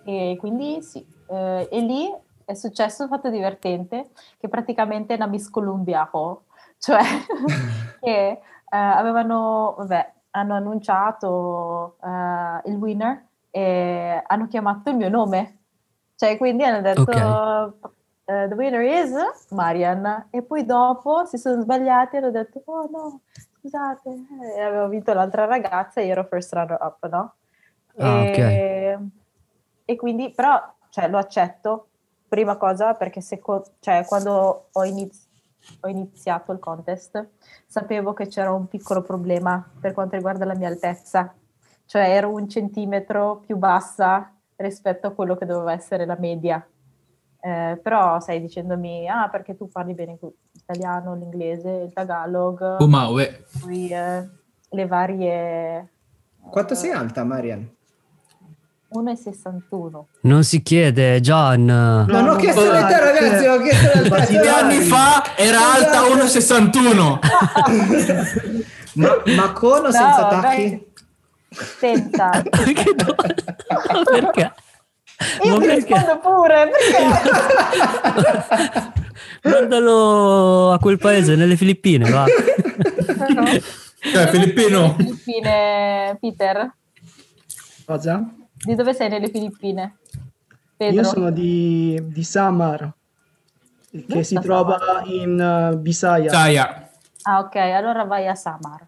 e quindi sì, eh, e lì è successo un fatto divertente che praticamente è una miscolumbiaco, [LAUGHS] cioè [LAUGHS] che eh, avevano, vabbè, hanno annunciato eh, il winner e hanno chiamato il mio nome. Cioè, quindi hanno detto Ok. eh, the winner is Marian. E poi dopo si sono sbagliati e hanno detto oh no, scusate, e avevo vinto l'altra ragazza e io ero first runner up, no? Ah, e, e quindi, però, cioè, lo accetto, prima cosa, perché seco- cioè, quando ho, iniz- ho iniziato il contest sapevo che c'era un piccolo problema per quanto riguarda la mia altezza, cioè ero un centimetro più bassa rispetto a quello che doveva essere la media. Eh, però stai dicendomi, ah, perché tu parli bene l'italiano, l'inglese, il tagalog, Umaue. poi eh, le varie... Quanto eh, sei alta, Marian? 1,61. Non si chiede, John. Non ho chiesto vale, l'età, ragazzi, ho chiesto l'età. Due anni fa era alta 1,61. [LAUGHS] Ma, ma con o senza No, tacchi? dai, Senza. [LAUGHS] Perché no? perché? Io Ma ti perché? rispondo pure, perché? [LAUGHS] Guardalo a quel paese, nelle Filippine, va. No. Cioè, Filippino. Filippine, Peter? Cosa? Di dove sei nelle Filippine? Pedro? Io sono di, di Samar. che si sta trova Samar? in uh, Bisaya. Saya. Ah, ok, allora vai a Samar.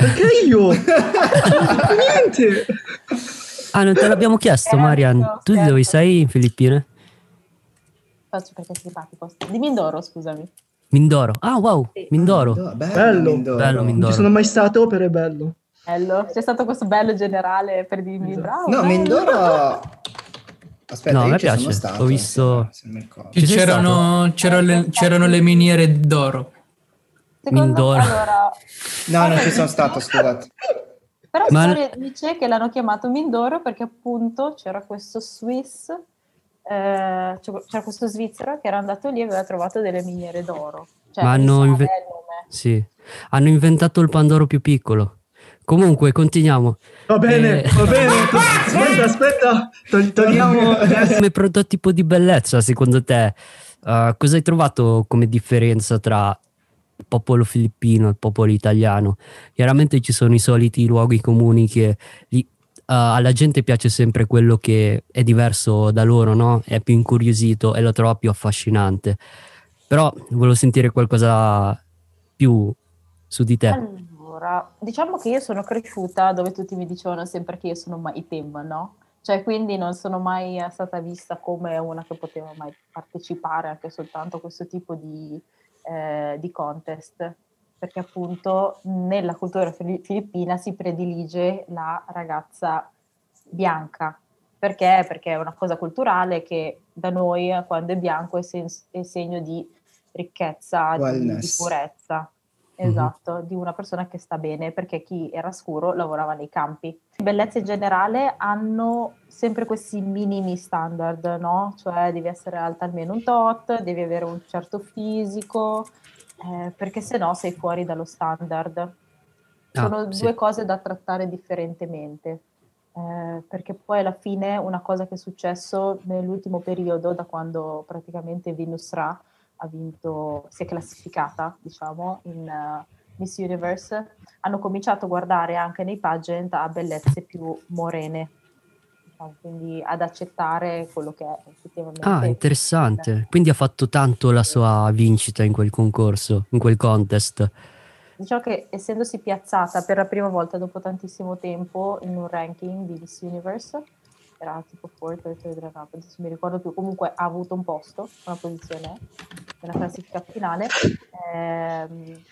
Perché io? Niente! Ah, non te l'abbiamo chiesto, Marian. Tu di dove sei in Filippine? Faccio perché sei simpatico. Di Mindoro, scusami. Mindoro. Ah, wow, Sì. Mindoro. Bello, Bello. Mindoro. Bello Non Mindoro. ci sono mai stato, però è bello. Bello. C'è stato questo bello generale per dirmi Esatto. bravo. No, bello. Mindoro... Aspetta, No, io sono piace. stato, Ho visto- non mi C'erano, c'erano le, c'erano le miniere d'oro. Secondo Mindoro. me, allora, No, non ci sono stato, scusate. Però Ma- storia dice che l'hanno chiamato Mindoro perché appunto c'era questo Swiss, eh, c'era questo svizzero che era andato lì e aveva trovato delle miniere d'oro. Cioè, Ma hanno inve-. Sì. Hanno inventato il Pandoro più piccolo. Comunque, continuiamo. Va bene, Eh. va bene. Aspetta, aspetta. Tol- togliamo... Come prototipo di bellezza, secondo te, uh, cosa hai trovato come differenza tra popolo filippino il popolo italiano? Chiaramente ci sono i soliti luoghi comuni che li- uh, alla gente piace sempre quello che è diverso da loro, no? È più incuriosito e lo trova più affascinante. Però volevo sentire qualcosa più su di te. Allora, diciamo che io sono cresciuta dove tutti mi dicevano sempre che io sono Maitem, no? Cioè, quindi non sono mai stata vista come una che poteva mai partecipare anche soltanto a questo tipo di, eh, di contest, perché appunto nella cultura fili- filippina si predilige la ragazza bianca. Perché? Perché è una cosa culturale che da noi quando è bianco è, sen- è segno di ricchezza, di, di purezza. Esatto, di una persona che sta bene, perché chi era scuro lavorava nei campi. Le bellezze in generale hanno sempre questi minimi standard, no? Cioè devi essere alta almeno un tot, devi avere un certo fisico, eh, perché se no sei fuori dallo standard. Ah, Sono sì. due cose da trattare differentemente, eh, perché poi alla fine una cosa che è successo nell'ultimo periodo, da quando praticamente Venus Ra ha vinto, si è classificata, diciamo, in eh, Miss Universe, hanno cominciato a guardare anche nei pageant a bellezze più morene, diciamo, quindi ad accettare quello che è effettivamente. Ah, interessante. Quindi ha fatto tanto la sua vincita in quel concorso, in quel contest. Diciamo che essendosi piazzata per la prima volta dopo tantissimo tempo in un ranking di Miss Universe, era tipo fourth o third runner up, adesso mi ricordo più, comunque ha avuto un posto, una posizione nella classifica finale, ehm,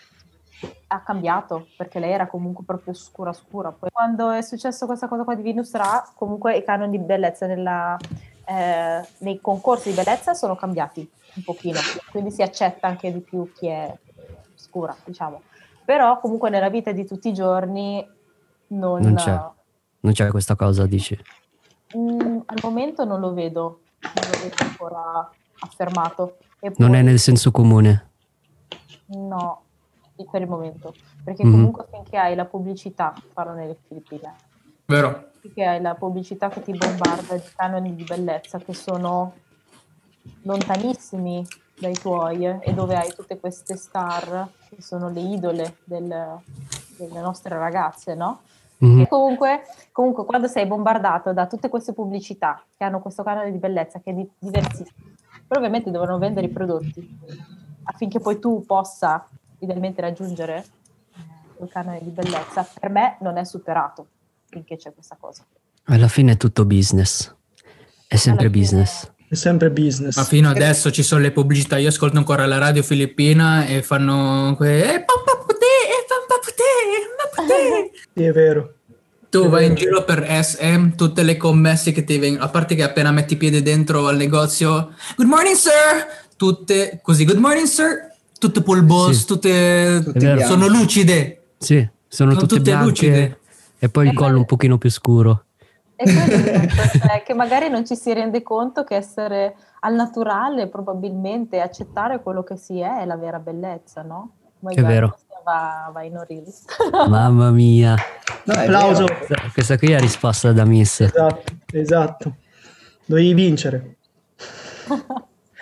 ha cambiato perché lei era comunque proprio scura scura. Poi quando è successo questa cosa qua di Venus Ra, comunque i canoni di bellezza nella, eh, nei concorsi di bellezza sono cambiati un pochino, quindi si accetta anche di più chi è scura, diciamo. Però comunque nella vita di tutti i giorni non, Non c'è. Non c'è questa cosa, dici? Mm, al momento non lo vedo, non lo vedo ancora affermato. E Non poi- è nel senso comune. No, per il momento, perché Mhm. comunque finché hai la pubblicità, parlo nelle Filippine, Vero? finché hai la pubblicità che ti bombarda di canoni di bellezza che sono lontanissimi dai tuoi eh, e dove hai tutte queste star che sono le idole del- delle nostre ragazze, no? Mhm. E comunque, comunque, quando sei bombardato da tutte queste pubblicità che hanno questo canale di bellezza che è di- diversissimo, però ovviamente devono vendere i prodotti affinché poi tu possa idealmente raggiungere eh, quel canale di bellezza, per me non è superato finché c'è questa cosa. Alla fine è tutto business. È sempre Alla fine- business. È sempre business. Ma fino adesso ci sono le pubblicità. Io ascolto ancora la radio filippina e fanno que- eh, papà putè, eh, papà putè. [LAUGHS] Sì, è vero. Tu vai in giro per SM, tutte le commesse che ti vengono, a parte che appena metti piede dentro al negozio, good morning sir, tutte così, good morning sir, tutte polbos, Sì. tutte bianchi. sono lucide. Sì, sono, Sono tutte, tutte bianche lucide. e poi il collo un pochino più scuro. E cioè, che magari non ci si rende conto che essere al naturale probabilmente accettare quello che si è è la vera bellezza, no? My È vero. Va, va in orili. [LAUGHS] Mamma mia. No, Applauso. Questa qui è risposta da Miss. Esatto, esatto. Dovevi vincere.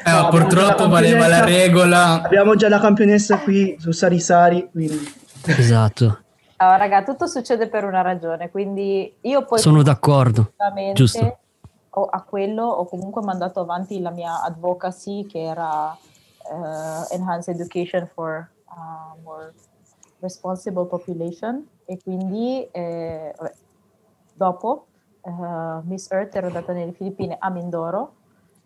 Eh, No, purtroppo la valeva la regola. Abbiamo già la campionessa qui su Sarisari, quindi Esatto. Allora, raga, tutto succede per una ragione, quindi io poi Sono d'accordo. Giusto. a quello ho comunque mandato avanti la mia advocacy che era eh, enhance education for uh, more responsible population e quindi eh, vabbè, dopo eh, Miss Earth ero andata nelle Filippine a Mindoro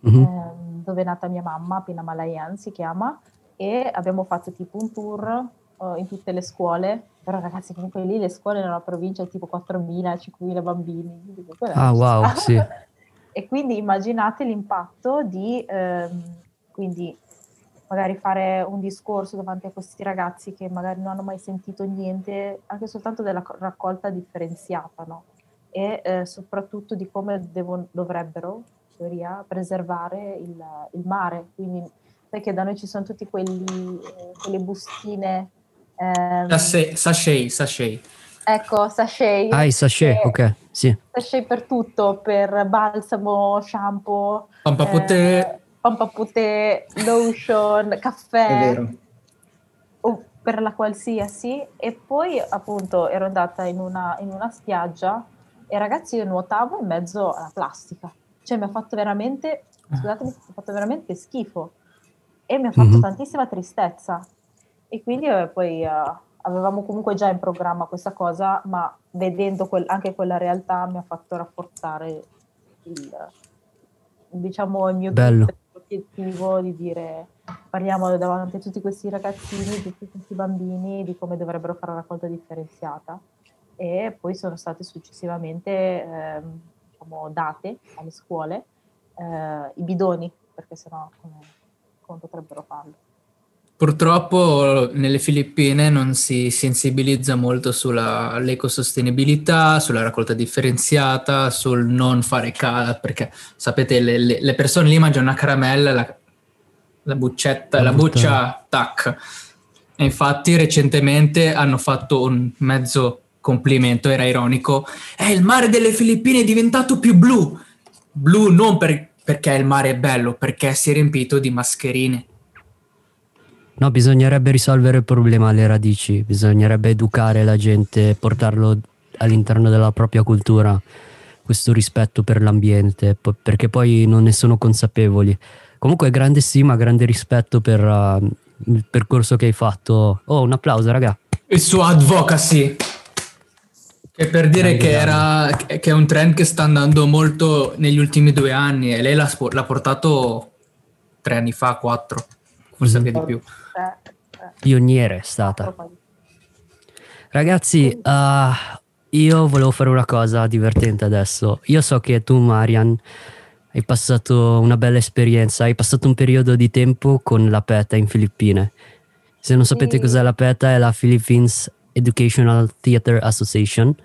Mhm. ehm, dove è nata mia mamma, Pina Malayan si chiama, e abbiamo fatto tipo un tour eh, in tutte le scuole, però ragazzi comunque lì le scuole nella provincia tipo 4.000, 5.000 bambini. Ah, wow, [LAUGHS] sì. E quindi immaginate l'impatto di ehm, quindi magari fare un discorso davanti a questi ragazzi che magari non hanno mai sentito niente, anche soltanto della co- raccolta differenziata, no? E eh, soprattutto di come devono- dovrebbero, in teoria, preservare il, il mare. Quindi, perché da noi ci sono tutti quelli, eh, quelle bustine. ehm, Sachet, sachet, sachet. ecco, sachet. Ah, i sachet, che- ok, sì. sachet per tutto, per balsamo, shampoo, Pampaputè. eh, pampaputè, lotion, caffè, È vero. o per la qualsiasi. E poi appunto ero andata in una, in una spiaggia e ragazzi io nuotavo in mezzo alla plastica. Cioè mi ha fatto veramente, scusatemi, mi ha fatto veramente schifo e mi ha fatto Mhm. tantissima tristezza. E quindi eh, poi eh, avevamo comunque già in programma questa cosa, ma vedendo quel- anche quella realtà mi ha fatto rafforzare il, diciamo, il mio Bello. Obiettivo di dire parliamo davanti a tutti questi ragazzini, tutti questi bambini, di come dovrebbero fare la raccolta differenziata. E poi sono state successivamente ehm, diciamo, date alle scuole eh, i bidoni, perché sennò come, come potrebbero farlo? Purtroppo nelle Filippine non si sensibilizza molto sull'ecosostenibilità, sulla raccolta differenziata, sul non fare casa, perché sapete le, le- le persone lì mangiano una caramella, la, la buccetta, La la buccia, tac. E infatti recentemente hanno fatto un mezzo complimento, era ironico, eh, il mare delle Filippine è diventato più blu. Blu non per- perché il mare è bello, perché si è riempito di mascherine. No, bisognerebbe risolvere il problema alle radici, bisognerebbe educare la gente, portarlo all'interno della propria cultura, questo rispetto per l'ambiente, perché poi non ne sono consapevoli. Comunque grande stima, grande rispetto per uh, il percorso che hai fatto. Oh, un applauso, raga. il suo advocacy che per dire che era che è un trend che sta andando molto negli ultimi due anni e lei l'ha, l'ha portato tre anni fa, quattro, forse anche di più. Pioniere è stata. Ragazzi, ah, io volevo fare una cosa divertente adesso. Io so che tu, Marian, hai passato una bella esperienza, hai passato un periodo di tempo con la PETA in Filippine. Se non sapete Sì. cos'è la PETA, è la Philippines Educational Theatre Association.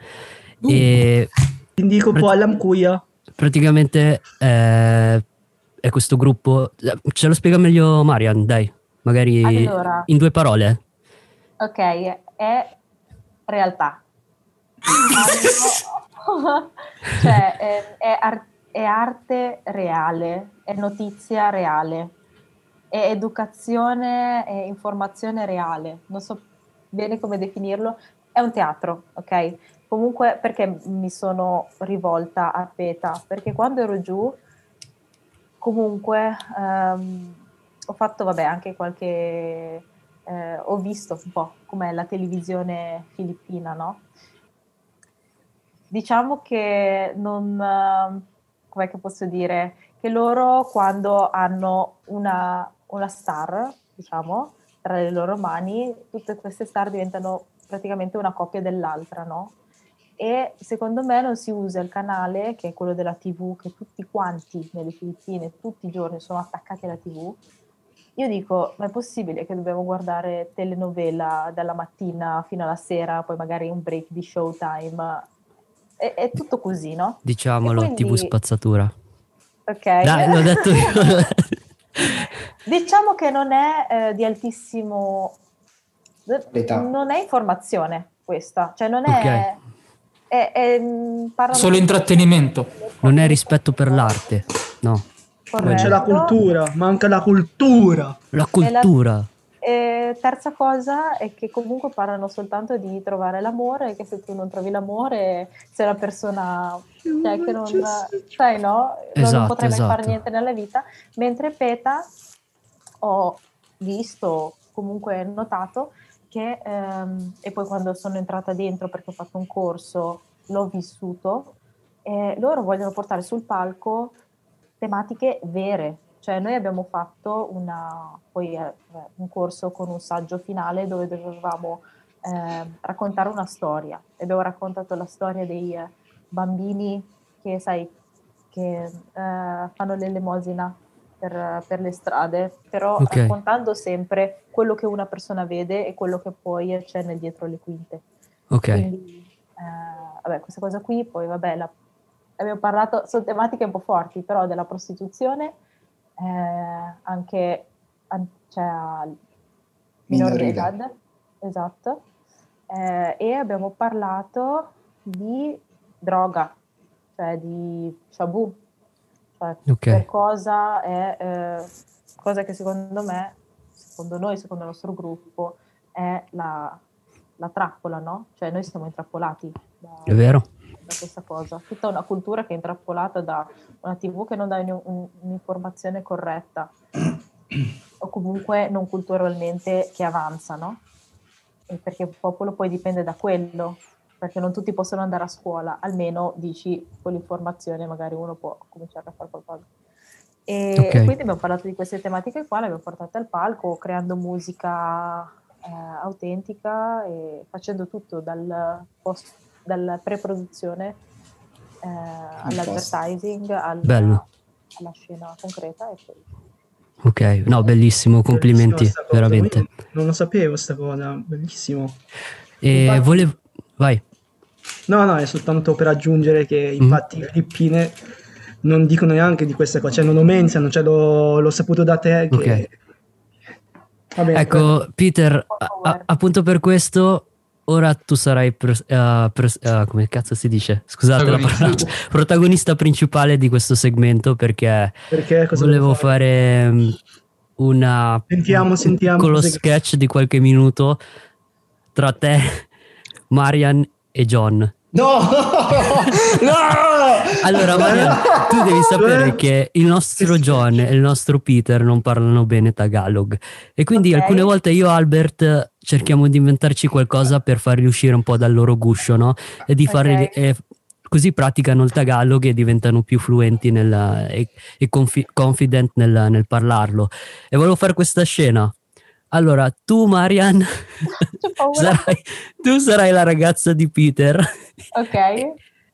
Uh. E Indico po' Alam Kuya. praticamente eh, è questo gruppo. Ce lo spiega meglio Marian, dai, magari Allora. in due parole. Ok, è realtà. [LAUGHS] Cioè, è, è ar- è arte reale, è notizia reale, è educazione e informazione reale. Non so bene come definirlo. È un teatro, ok? Comunque, perché mi sono rivolta a PETA? Perché quando ero giù, comunque, ehm, ho fatto, vabbè, anche qualche eh, ho visto un po' com'è la televisione filippina, no? Diciamo che non, eh, com'è che posso dire, che loro quando hanno una, una star, diciamo, tra le loro mani, tutte queste star diventano praticamente una copia dell'altra, no? E secondo me non si usa il canale, che è quello della TV, che tutti quanti nelle Filippine, tutti i giorni sono attaccati alla TV, io dico, ma è possibile che dobbiamo guardare telenovela dalla mattina fino alla sera, poi magari un break di showtime? È, è tutto così, no? Diciamolo, quindi- TV spazzatura. Ok. Dai, l'ho detto io. [LAUGHS] Diciamo che non è eh, di altissimo... Qualità. Non è informazione questa, cioè non è... è, è, mm, parlano- Solo intrattenimento. non è rispetto per l'arte, no. Non c'è la Corretto. cultura, manca la cultura. La cultura. E terza cosa è che comunque parlano soltanto di trovare l'amore che se tu non trovi l'amore sei una persona cioè, che non, sai, no? Non- Esatto, non potrai mai esatto. fare niente nella vita. Mentre PETA ho visto, comunque notato che, ehm, e poi quando sono entrata dentro perché ho fatto un corso, l'ho vissuto, e loro vogliono portare sul palco tematiche vere. Cioè noi abbiamo fatto una, poi, eh, un corso con un saggio finale dove dovevamo eh, raccontare una storia. E abbiamo raccontato la storia dei eh, bambini che, sai, che eh, fanno l'elemosina per, per, le strade, però Ok. raccontando sempre quello che una persona vede e quello che poi c'è nel dietro le quinte. Ok. Quindi, eh, vabbè, questa cosa qui, poi vabbè, la- abbiamo parlato, sono tematiche un po' forti, però della prostituzione, eh, anche an- cioè, età, esatto, Eh, e abbiamo parlato di droga, cioè di shabu, cioè Ok. per cosa è, eh, cosa che secondo me, secondo noi, secondo il nostro gruppo, è la, la trappola, no? Cioè noi siamo intrappolati da, È vero? Da questa cosa. Tutta una cultura che è intrappolata da una TV che non dà un- un- un'informazione corretta [CLEARS THROAT] o comunque non culturalmente che avanza, no? E perché il popolo poi dipende da quello, perché non tutti possono andare a scuola, almeno dici con l'informazione magari uno può cominciare a fare qualcosa. E, Ok. e quindi abbiamo parlato di queste tematiche qua, le abbiamo portate al palco, creando musica eh, autentica e facendo tutto dal post, dalla pre-produzione eh, all'advertising, al- Bello. alla scena concreta e poi Ok, no, bellissimo, complimenti, cosa, veramente. Non lo sapevo sta cosa, bellissimo. E Infatti- volevo... Vai. No, no, è soltanto per aggiungere che Mm. infatti le Filippine non dicono neanche di queste cose, cioè non lo menzionano, cioè l'ho, l'ho saputo da te che... Ok. Va bene, Ecco, Peter, a- appunto per questo, ora tu sarai, pres- eh, pres- eh, come cazzo si dice? Scusate la parola, protagonista principale di questo segmento perché perché volevo devo fare mm, una, Sentiamo, un sentiamo cos'è che- sketch di qualche minuto tra te, Marian e John. No! [LAUGHS] no! Allora, Marian, tu devi sapere Eh? che il nostro John e il nostro Peter non parlano bene Tagalog e quindi Ok. alcune volte io e Albert cerchiamo di inventarci qualcosa per farli uscire un po' dal loro guscio, no? E di farli Ok. e così praticano il Tagalog e diventano più fluenti nella- e, e confi- confident nel, nel parlarlo. E volevo fare questa scena. Allora, tu, Marian, [LAUGHS] [LAUGHS] sarai, tu sarai la ragazza di Peter Ok.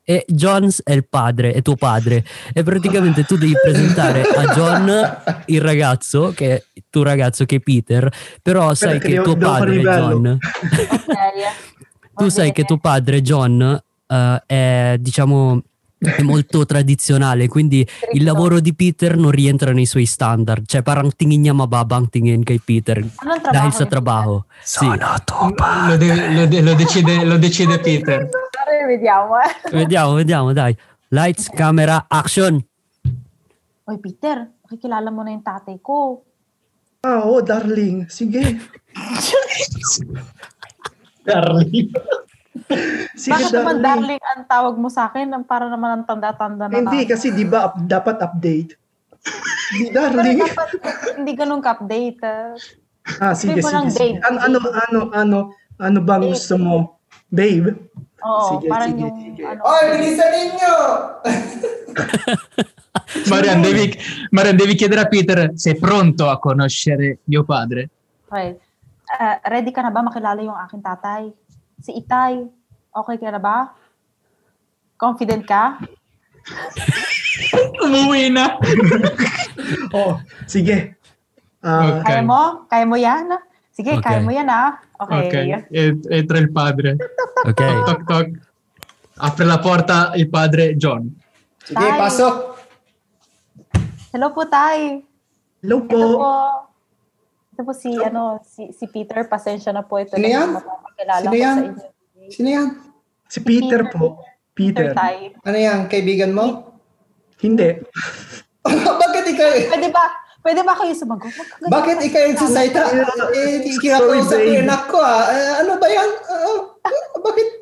E Jones è il padre, è tuo padre. E praticamente tu devi presentare a John il ragazzo, che è il tuo ragazzo, che è Peter, però sai che che devo- tuo padre, bello. John, [LAUGHS] tu sai che tuo padre, John, eh, è diciamo è molto tradizionale, quindi il lavoro di Peter non rientra nei suoi standard. Cioè, parang tingin niya tingin kay Peter dahil trabaho sa trabaho. Sì, Lo, de- lo de- lo decide, lo decide Peter. Peter? Vediamo, eh. vediamo, vediamo, dai. Lights, camera, action. Oy, Peter, makikilala mo na yung tatay ko. Ah, oh, darling, sige. [LAUGHS] Darling. Sige, Bakit naman darling ang tawag mo sa akin? Para naman ang tanda-tanda na Hindi, kasi di ba up- dapat update? Di, Pero darling. dapat hindi ganun ka-update. ah. Ah, sige, sige, sige. babe. Ano, ano, ano, ano, ano bang Babe. gusto mo? Babe? Oo, Sige, parang sige, yung sige. ano. Oy, bilisan ninyo! [LAUGHS] Marian devi, Marian, devi chiedere a Peter sei pronto a conoscere mio padre. Okay. Ah, ready ka na ba makilala yung aking tatay? Si Itay. Okay ka na ba? Confident ka? [LAUGHS] Umuwi na. [LAUGHS] Oh, sige. Ah, Ok. Kaya mo? Kaya mo yan? Sige, Okay. kaya mo yan ah. Okay. Ok, e- entra il padre. Ok. Toc toc. Apre la porta il padre John. Sige, Tay. pasok. Hello po, Tay. hello Ito po. po. Ito po si, ano, si, si Peter. Pasensya na po. Ito Sino yan? Sino yan? sa inyo. Sino yan? Si Peter po. Peter Peter. Tay. Ano yan, kaibigan mo? Hindi. [LAUGHS] Bakit ikaw, Pwede ba? Pwede ba kayo sumagot? Bakit ikaw yung sa- sasaita? Eh, di kinakausap ko yung anak ko ah. Eh, ano ba yan? Ah, bakit? [LAUGHS]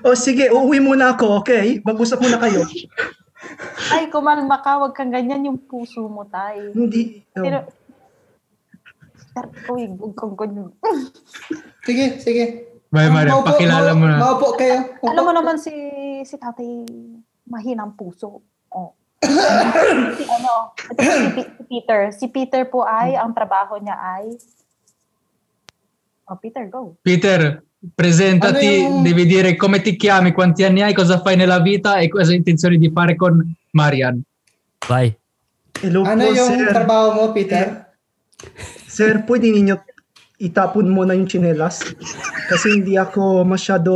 Oh, sige, uuwi muna ako, okay? Mag-usap muna kayo. [LAUGHS] Ay, kumalma ka. Huwag kang ganyan yung puso mo, Tay. Hindi. oh. Pero, Peter, uy, kung, kung, Sige, sige. Vai Maria, Maupo- pakilala mo na. Maupo kayo. Maupo. Alam mo naman si si tatay mahinang puso. Oh. Si ano, si Peter. Si Peter po ay, ang trabaho niya ay Oh, Peter, go. Peter, presentati, Ano yung- devi dire come ti chiami, quanti anni hai, cosa fai nella vita e cosa hai intenzione di fare con Marian. Vai. Hello Ano po, yung sir. trabaho mo, Peter? Sir, pwede ninyo itapon muna yung chinelas? Kasi hindi ako masyado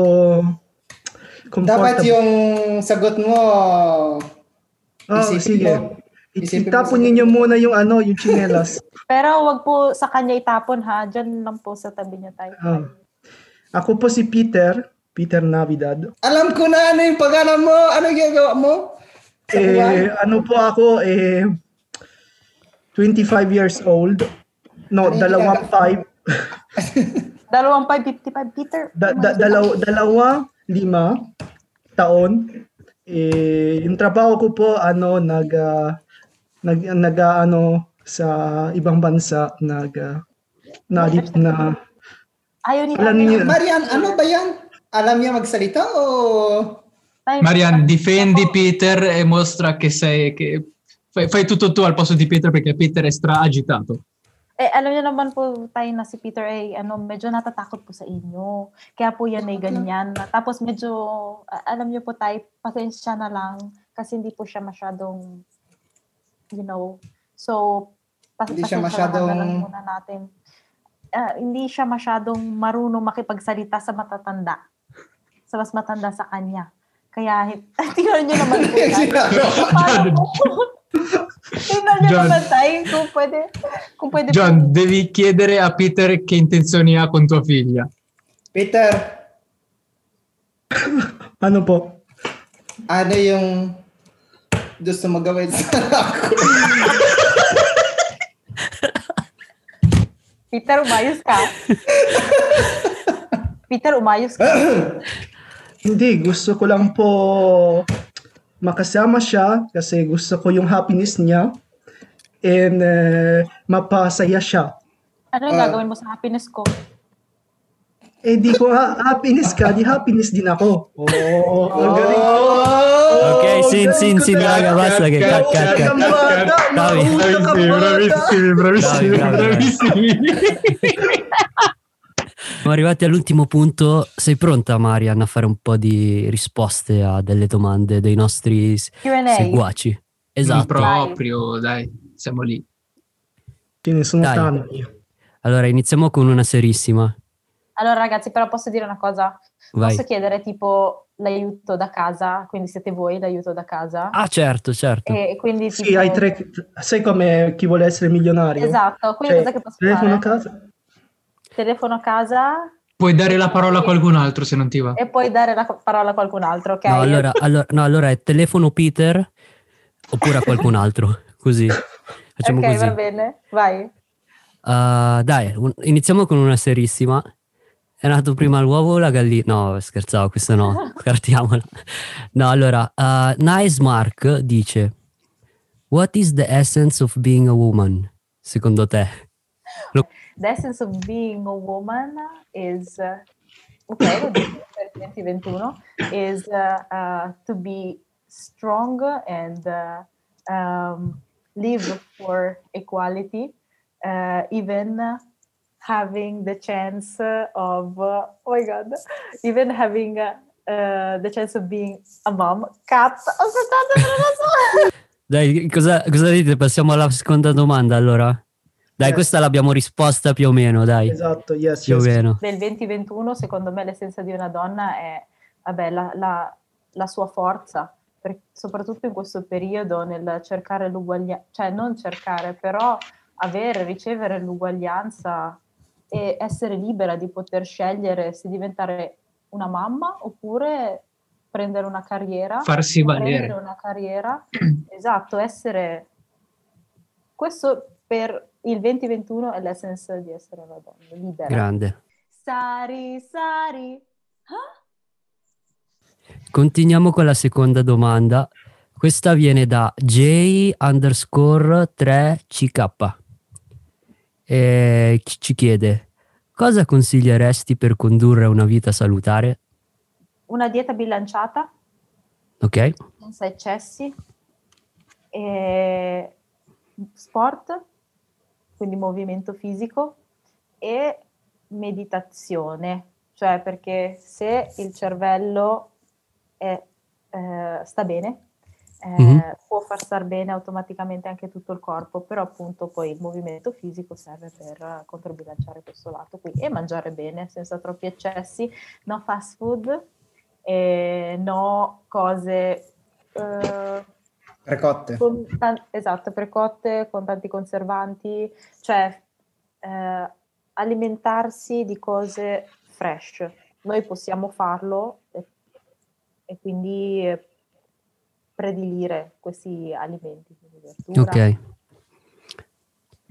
comfortable. Dapat yung sagot mo, Oh, isipin sige. mo. Isipin mo itapon sa- ninyo muna yung ano, yung chinelas. [LAUGHS] Pero wag po sa kanya itapon ha. Diyan lang po sa tabi niya tayo. Ah. Ako po si Peter, Peter Navidad. alam ko na ano yung pangalan mo, ano yung ginagawa mo? Sa Eh, buwan? ano po ako, eh, 25 years old. No, Ano [LAUGHS] dalawang five. Dalawang 555 Peter. Da, da, dalaw, dalawa, lima taon. Eh, yung trabaho ko po, ano, nag, ah, nag, nag, ano, sa ibang bansa, nag, ah, na, na, Ayaw ni Alam niyo- Marian, ano ba yan? Alam niya magsalita o... Marian, difendi Peter e mostra che sei... Che fai, fai tutto tu al posto di Peter perché Peter è stra agitato. Eh, alam niyo naman po tayo na si Peter ay ano, medyo natatakot po sa inyo. Kaya po yan ay ganyan. Tapos medyo, alam niyo po tayo, pasensya na lang kasi hindi po siya masyadong, you know, so, pas- Hindi siya pasensya masyadong- na lang muna natin. Ah, hindi siya masyadong marunong makipagsalita sa matatanda. Sa mas matanda sa kanya. Kaya, [LAUGHS] tingnan niyo naman po tayo. Paano po? John. pwede, kung pwede po- John, devi chiedere a Peter che intenzioni ha con tua figlia. Peter, ano po? ano yung gusto mo gawin sa ako? Peter, umayos ka. Peter, umayos ka. Hindi, gusto ko lang po makasama siya kasi gusto ko yung happiness niya and eh, mapasaya siya. Ano yung Ah. gagawin mo sa happiness ko? Eh di ko ha- happiness ka, di happiness din ako. Oo, ang galing ko. Ok, sin, galing sin, sin, talaga. raga, basta che cut, cut, cut. Bata. bravissimi, Bravi, bravi, bravissimi. Siamo arrivati all'ultimo punto. Sei pronta, Marian, a fare un po' di risposte a delle domande dei nostri Q&A. seguaci? Non Esatto. proprio, dai, siamo lì. Ce ne sono Dai. tanti. Allora, iniziamo con una serissima. Allora ragazzi, però posso dire una cosa? Vai. Posso chiedere tipo l'aiuto da casa? Quindi siete voi l'aiuto da casa? Ah, certo, certo. E quindi Sì, tipo... hai tre... Sai come chi vuole essere milionario? Esatto, quindi Cioè, cosa che posso telefono a fare? casa. Telefono a casa Puoi dare la parola a qualcun altro se non ti va. e poi dare la parola a qualcun altro, ok? No, allora, allora, no, allora è telefono Peter oppure a qualcun altro. Così. Facciamo ok, così. va bene, vai. Ah, dai, un- iniziamo con una serissima. È nato prima l'uovo o la gallina? No, scherzavo, questa no, [LAUGHS] scartiamola. No, allora, uh, Nice Mark dice: What is the essence of being a woman? Secondo te? The essence of being a woman is, uh, ok, lo dico per il 2021, is uh, uh, to be strong and uh, um, live for equality, uh, even having the chance of, oh my god, even having uh, the chance of being a mom. Cat. Dai, cosa, cosa dite? Passiamo alla seconda domanda allora? Dai, Eh. questa l'abbiamo risposta più o meno, dai. Esatto, yes, Più o yes. meno. del 2021, secondo me l'essenza di una donna è vabbè, la, la- la sua forza, per- soprattutto in questo periodo nel cercare l'uguaglianza, cioè non cercare, però avere, ricevere l'uguaglianza e essere libera di poter scegliere se diventare una mamma oppure prendere una carriera. Farsi prendere valere. una carriera, esatto, essere... Questo per il 2021 è l'essence di essere una donna, libera. Grande. Sari, Sari. Continuiamo con la seconda domanda. Questa viene da J underscore 3CK. e ci chiede cosa consiglieresti per condurre una vita salutare? Una dieta bilanciata, Ok? senza eccessi, e sport, quindi movimento fisico e meditazione, cioè perché se il cervello è, eh, sta bene, eh, Mhm. può far star bene automaticamente anche tutto il corpo, però appunto poi il movimento fisico serve per eh, controbilanciare questo lato qui e mangiare bene senza troppi eccessi, no fast food, e no cose eh, Precotte. con tan- esatto, precotte con tanti conservanti, cioè eh, alimentarsi di cose fresh. Noi possiamo farlo e, e quindi eh, predilire questi alimenti. Ok.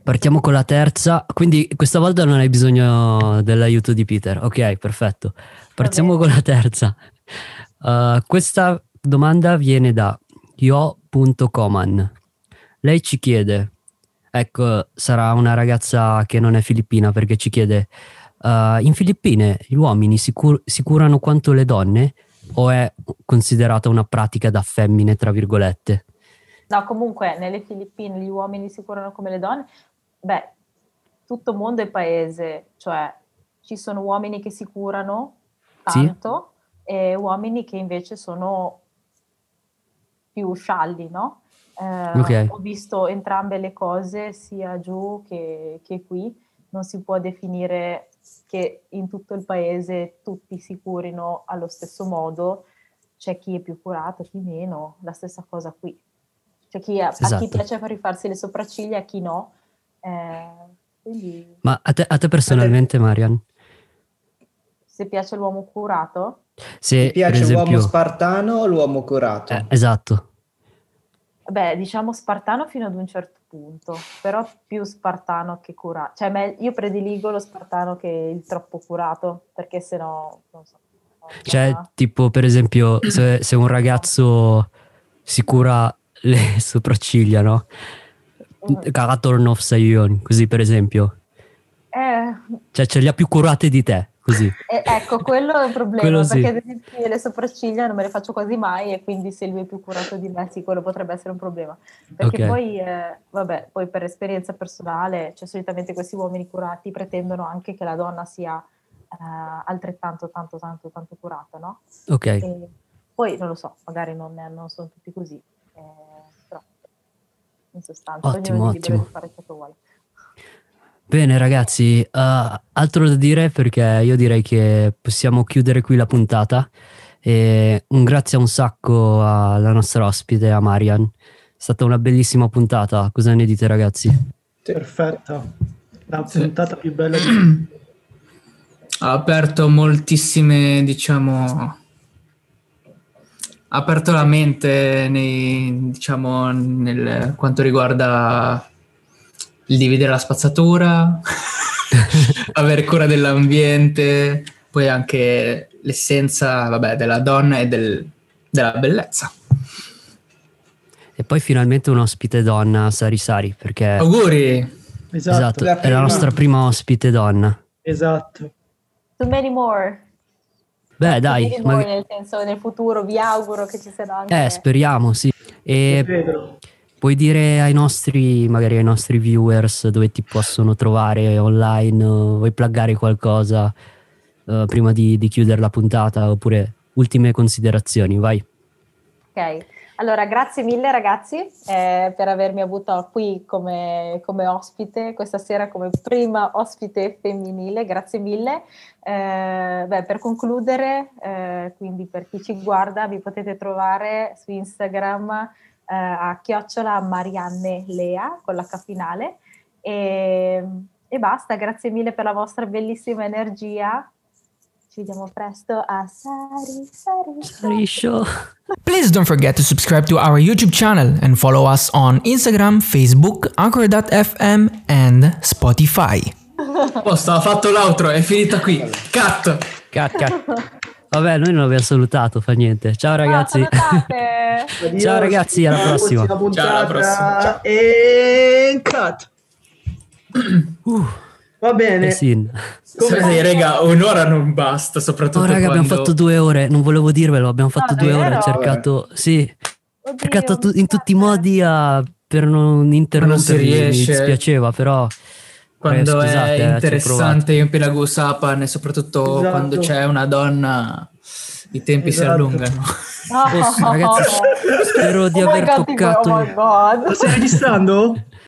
Partiamo con la terza, quindi questa volta non hai bisogno dell'aiuto di Peter. Ok, perfetto. Partiamo con la terza. Uh, questa domanda viene da yo.coman. Lei ci chiede, ecco, sarà una ragazza che non è filippina perché ci chiede, uh, in Filippine gli uomini si, cur- si curano quanto le donne o è considerata una pratica da femmine, tra virgolette? No, comunque nelle Filippine gli uomini si curano come le donne. Beh, tutto mondo è paese, cioè ci sono uomini che si curano Sì. tanto e uomini che invece sono più scialli, no? Eh, Ok. Ho visto entrambe le cose, sia giù che, che qui. Non si può definire che in tutto il paese tutti si curino allo stesso modo. C'è chi è più curato, chi meno, la stessa cosa qui. C'è chi a, a chi Esatto. piace far rifarsi le sopracciglia, a chi no. Eh, quindi Ma a te, a te personalmente, Marian? se piace l'uomo curato, Se Ti piace per esempio, l'uomo spartano o l'uomo curato? Eh, esatto. beh, diciamo spartano fino ad un certo punto, però più spartano che curato. Cioè, me- io prediligo lo spartano che il troppo curato, perché sennò, non so. Cioè, tipo, per esempio, se, se un ragazzo si cura [LAUGHS] le sopracciglia, no? Mm. Kakatornov Sayon, così per esempio. Eh, Cioè, ce li ha più curate di te, così. eh, ecco, quello è un problema, Quello sì. perché ad esempio io le sopracciglia non me le faccio quasi mai e quindi se lui è più curato di me, sì, quello potrebbe essere un problema. Perché Ok. poi, eh, vabbè, poi per esperienza personale, cioè solitamente questi uomini curati pretendono anche che la donna sia eh, altrettanto, tanto, tanto, tanto curata, no? Ok, E poi non lo so, magari non, non sono tutti così, eh, però in sostanza Ottimo, ognuno è libero di fare ciò che vuole. Bene ragazzi, eh, altro da dire perché io direi che possiamo chiudere qui la puntata. E un grazie un sacco alla nostra ospite, a Marian. È stata una bellissima puntata. Cosa ne dite, ragazzi? Perfetta. La Sì. puntata più bella di ha aperto moltissime, diciamo, ha aperto la mente nei, diciamo, nel quanto riguarda dividere la spazzatura, [LAUGHS] avere cura dell'ambiente, poi anche l'essenza, vabbè, della donna e del- della bellezza. E poi finalmente un ospite donna, Sari Sari, perché Auguri! Esatto, esatto, la è la nostra prima ospite donna. esatto. Too many more. Beh, Too dai, many more, ma- nel senso nel futuro vi auguro che ci siano anche eh, speriamo, sì. E Pedro. Puoi dire ai nostri, magari ai nostri viewers dove ti possono trovare online, o vuoi pluggare qualcosa eh, prima di, di chiudere la puntata oppure ultime considerazioni, vai. Ok, allora grazie mille ragazzi eh, per avermi avuto qui come, come ospite questa sera come prima ospite femminile, grazie mille. Eh, beh, per concludere, eh, quindi per chi ci guarda, vi potete trovare su Instagram eh, a chiocciola Marianne Lea con l'H finale e, e basta, grazie mille per la vostra bellissima energia. Ci vediamo presto a Sari Sari. Sari Show. Please don't forget to subscribe to our YouTube channel and follow us on Instagram, Facebook, Anchor.fm, and Spotify. Oh, stava fatto l'altro, è finita qui. Cut! Cat, cat. Vabbè, noi non abbiamo salutato, fa niente. Ciao ragazzi. Ah! Ciao, ragazzi, [LAUGHS] alla prossima. Ciao, alla prossima. E cut. [CLEARS THROAT] Uh, Va bene. eh sì. Come- Sì, raga, un'ora non basta, soprattutto Oh, raga, abbiamo quando- fatto due ore. Non volevo dirvelo, abbiamo fatto Ah, due ore. Ho cercato, sì, ho Oddio, cercato in tutti i modi a- per non interrompervi. Mi dispiaceva, però. Quando eh, scusate, eh, è provato. interessante in Pelago Sapan e soprattutto Esatto. quando c'è una donna i tempi si Esatto. allungano. Oh, ragazzi, [LAUGHS] spero di Oh aver God, toccato- Oh. Lo stai registrando?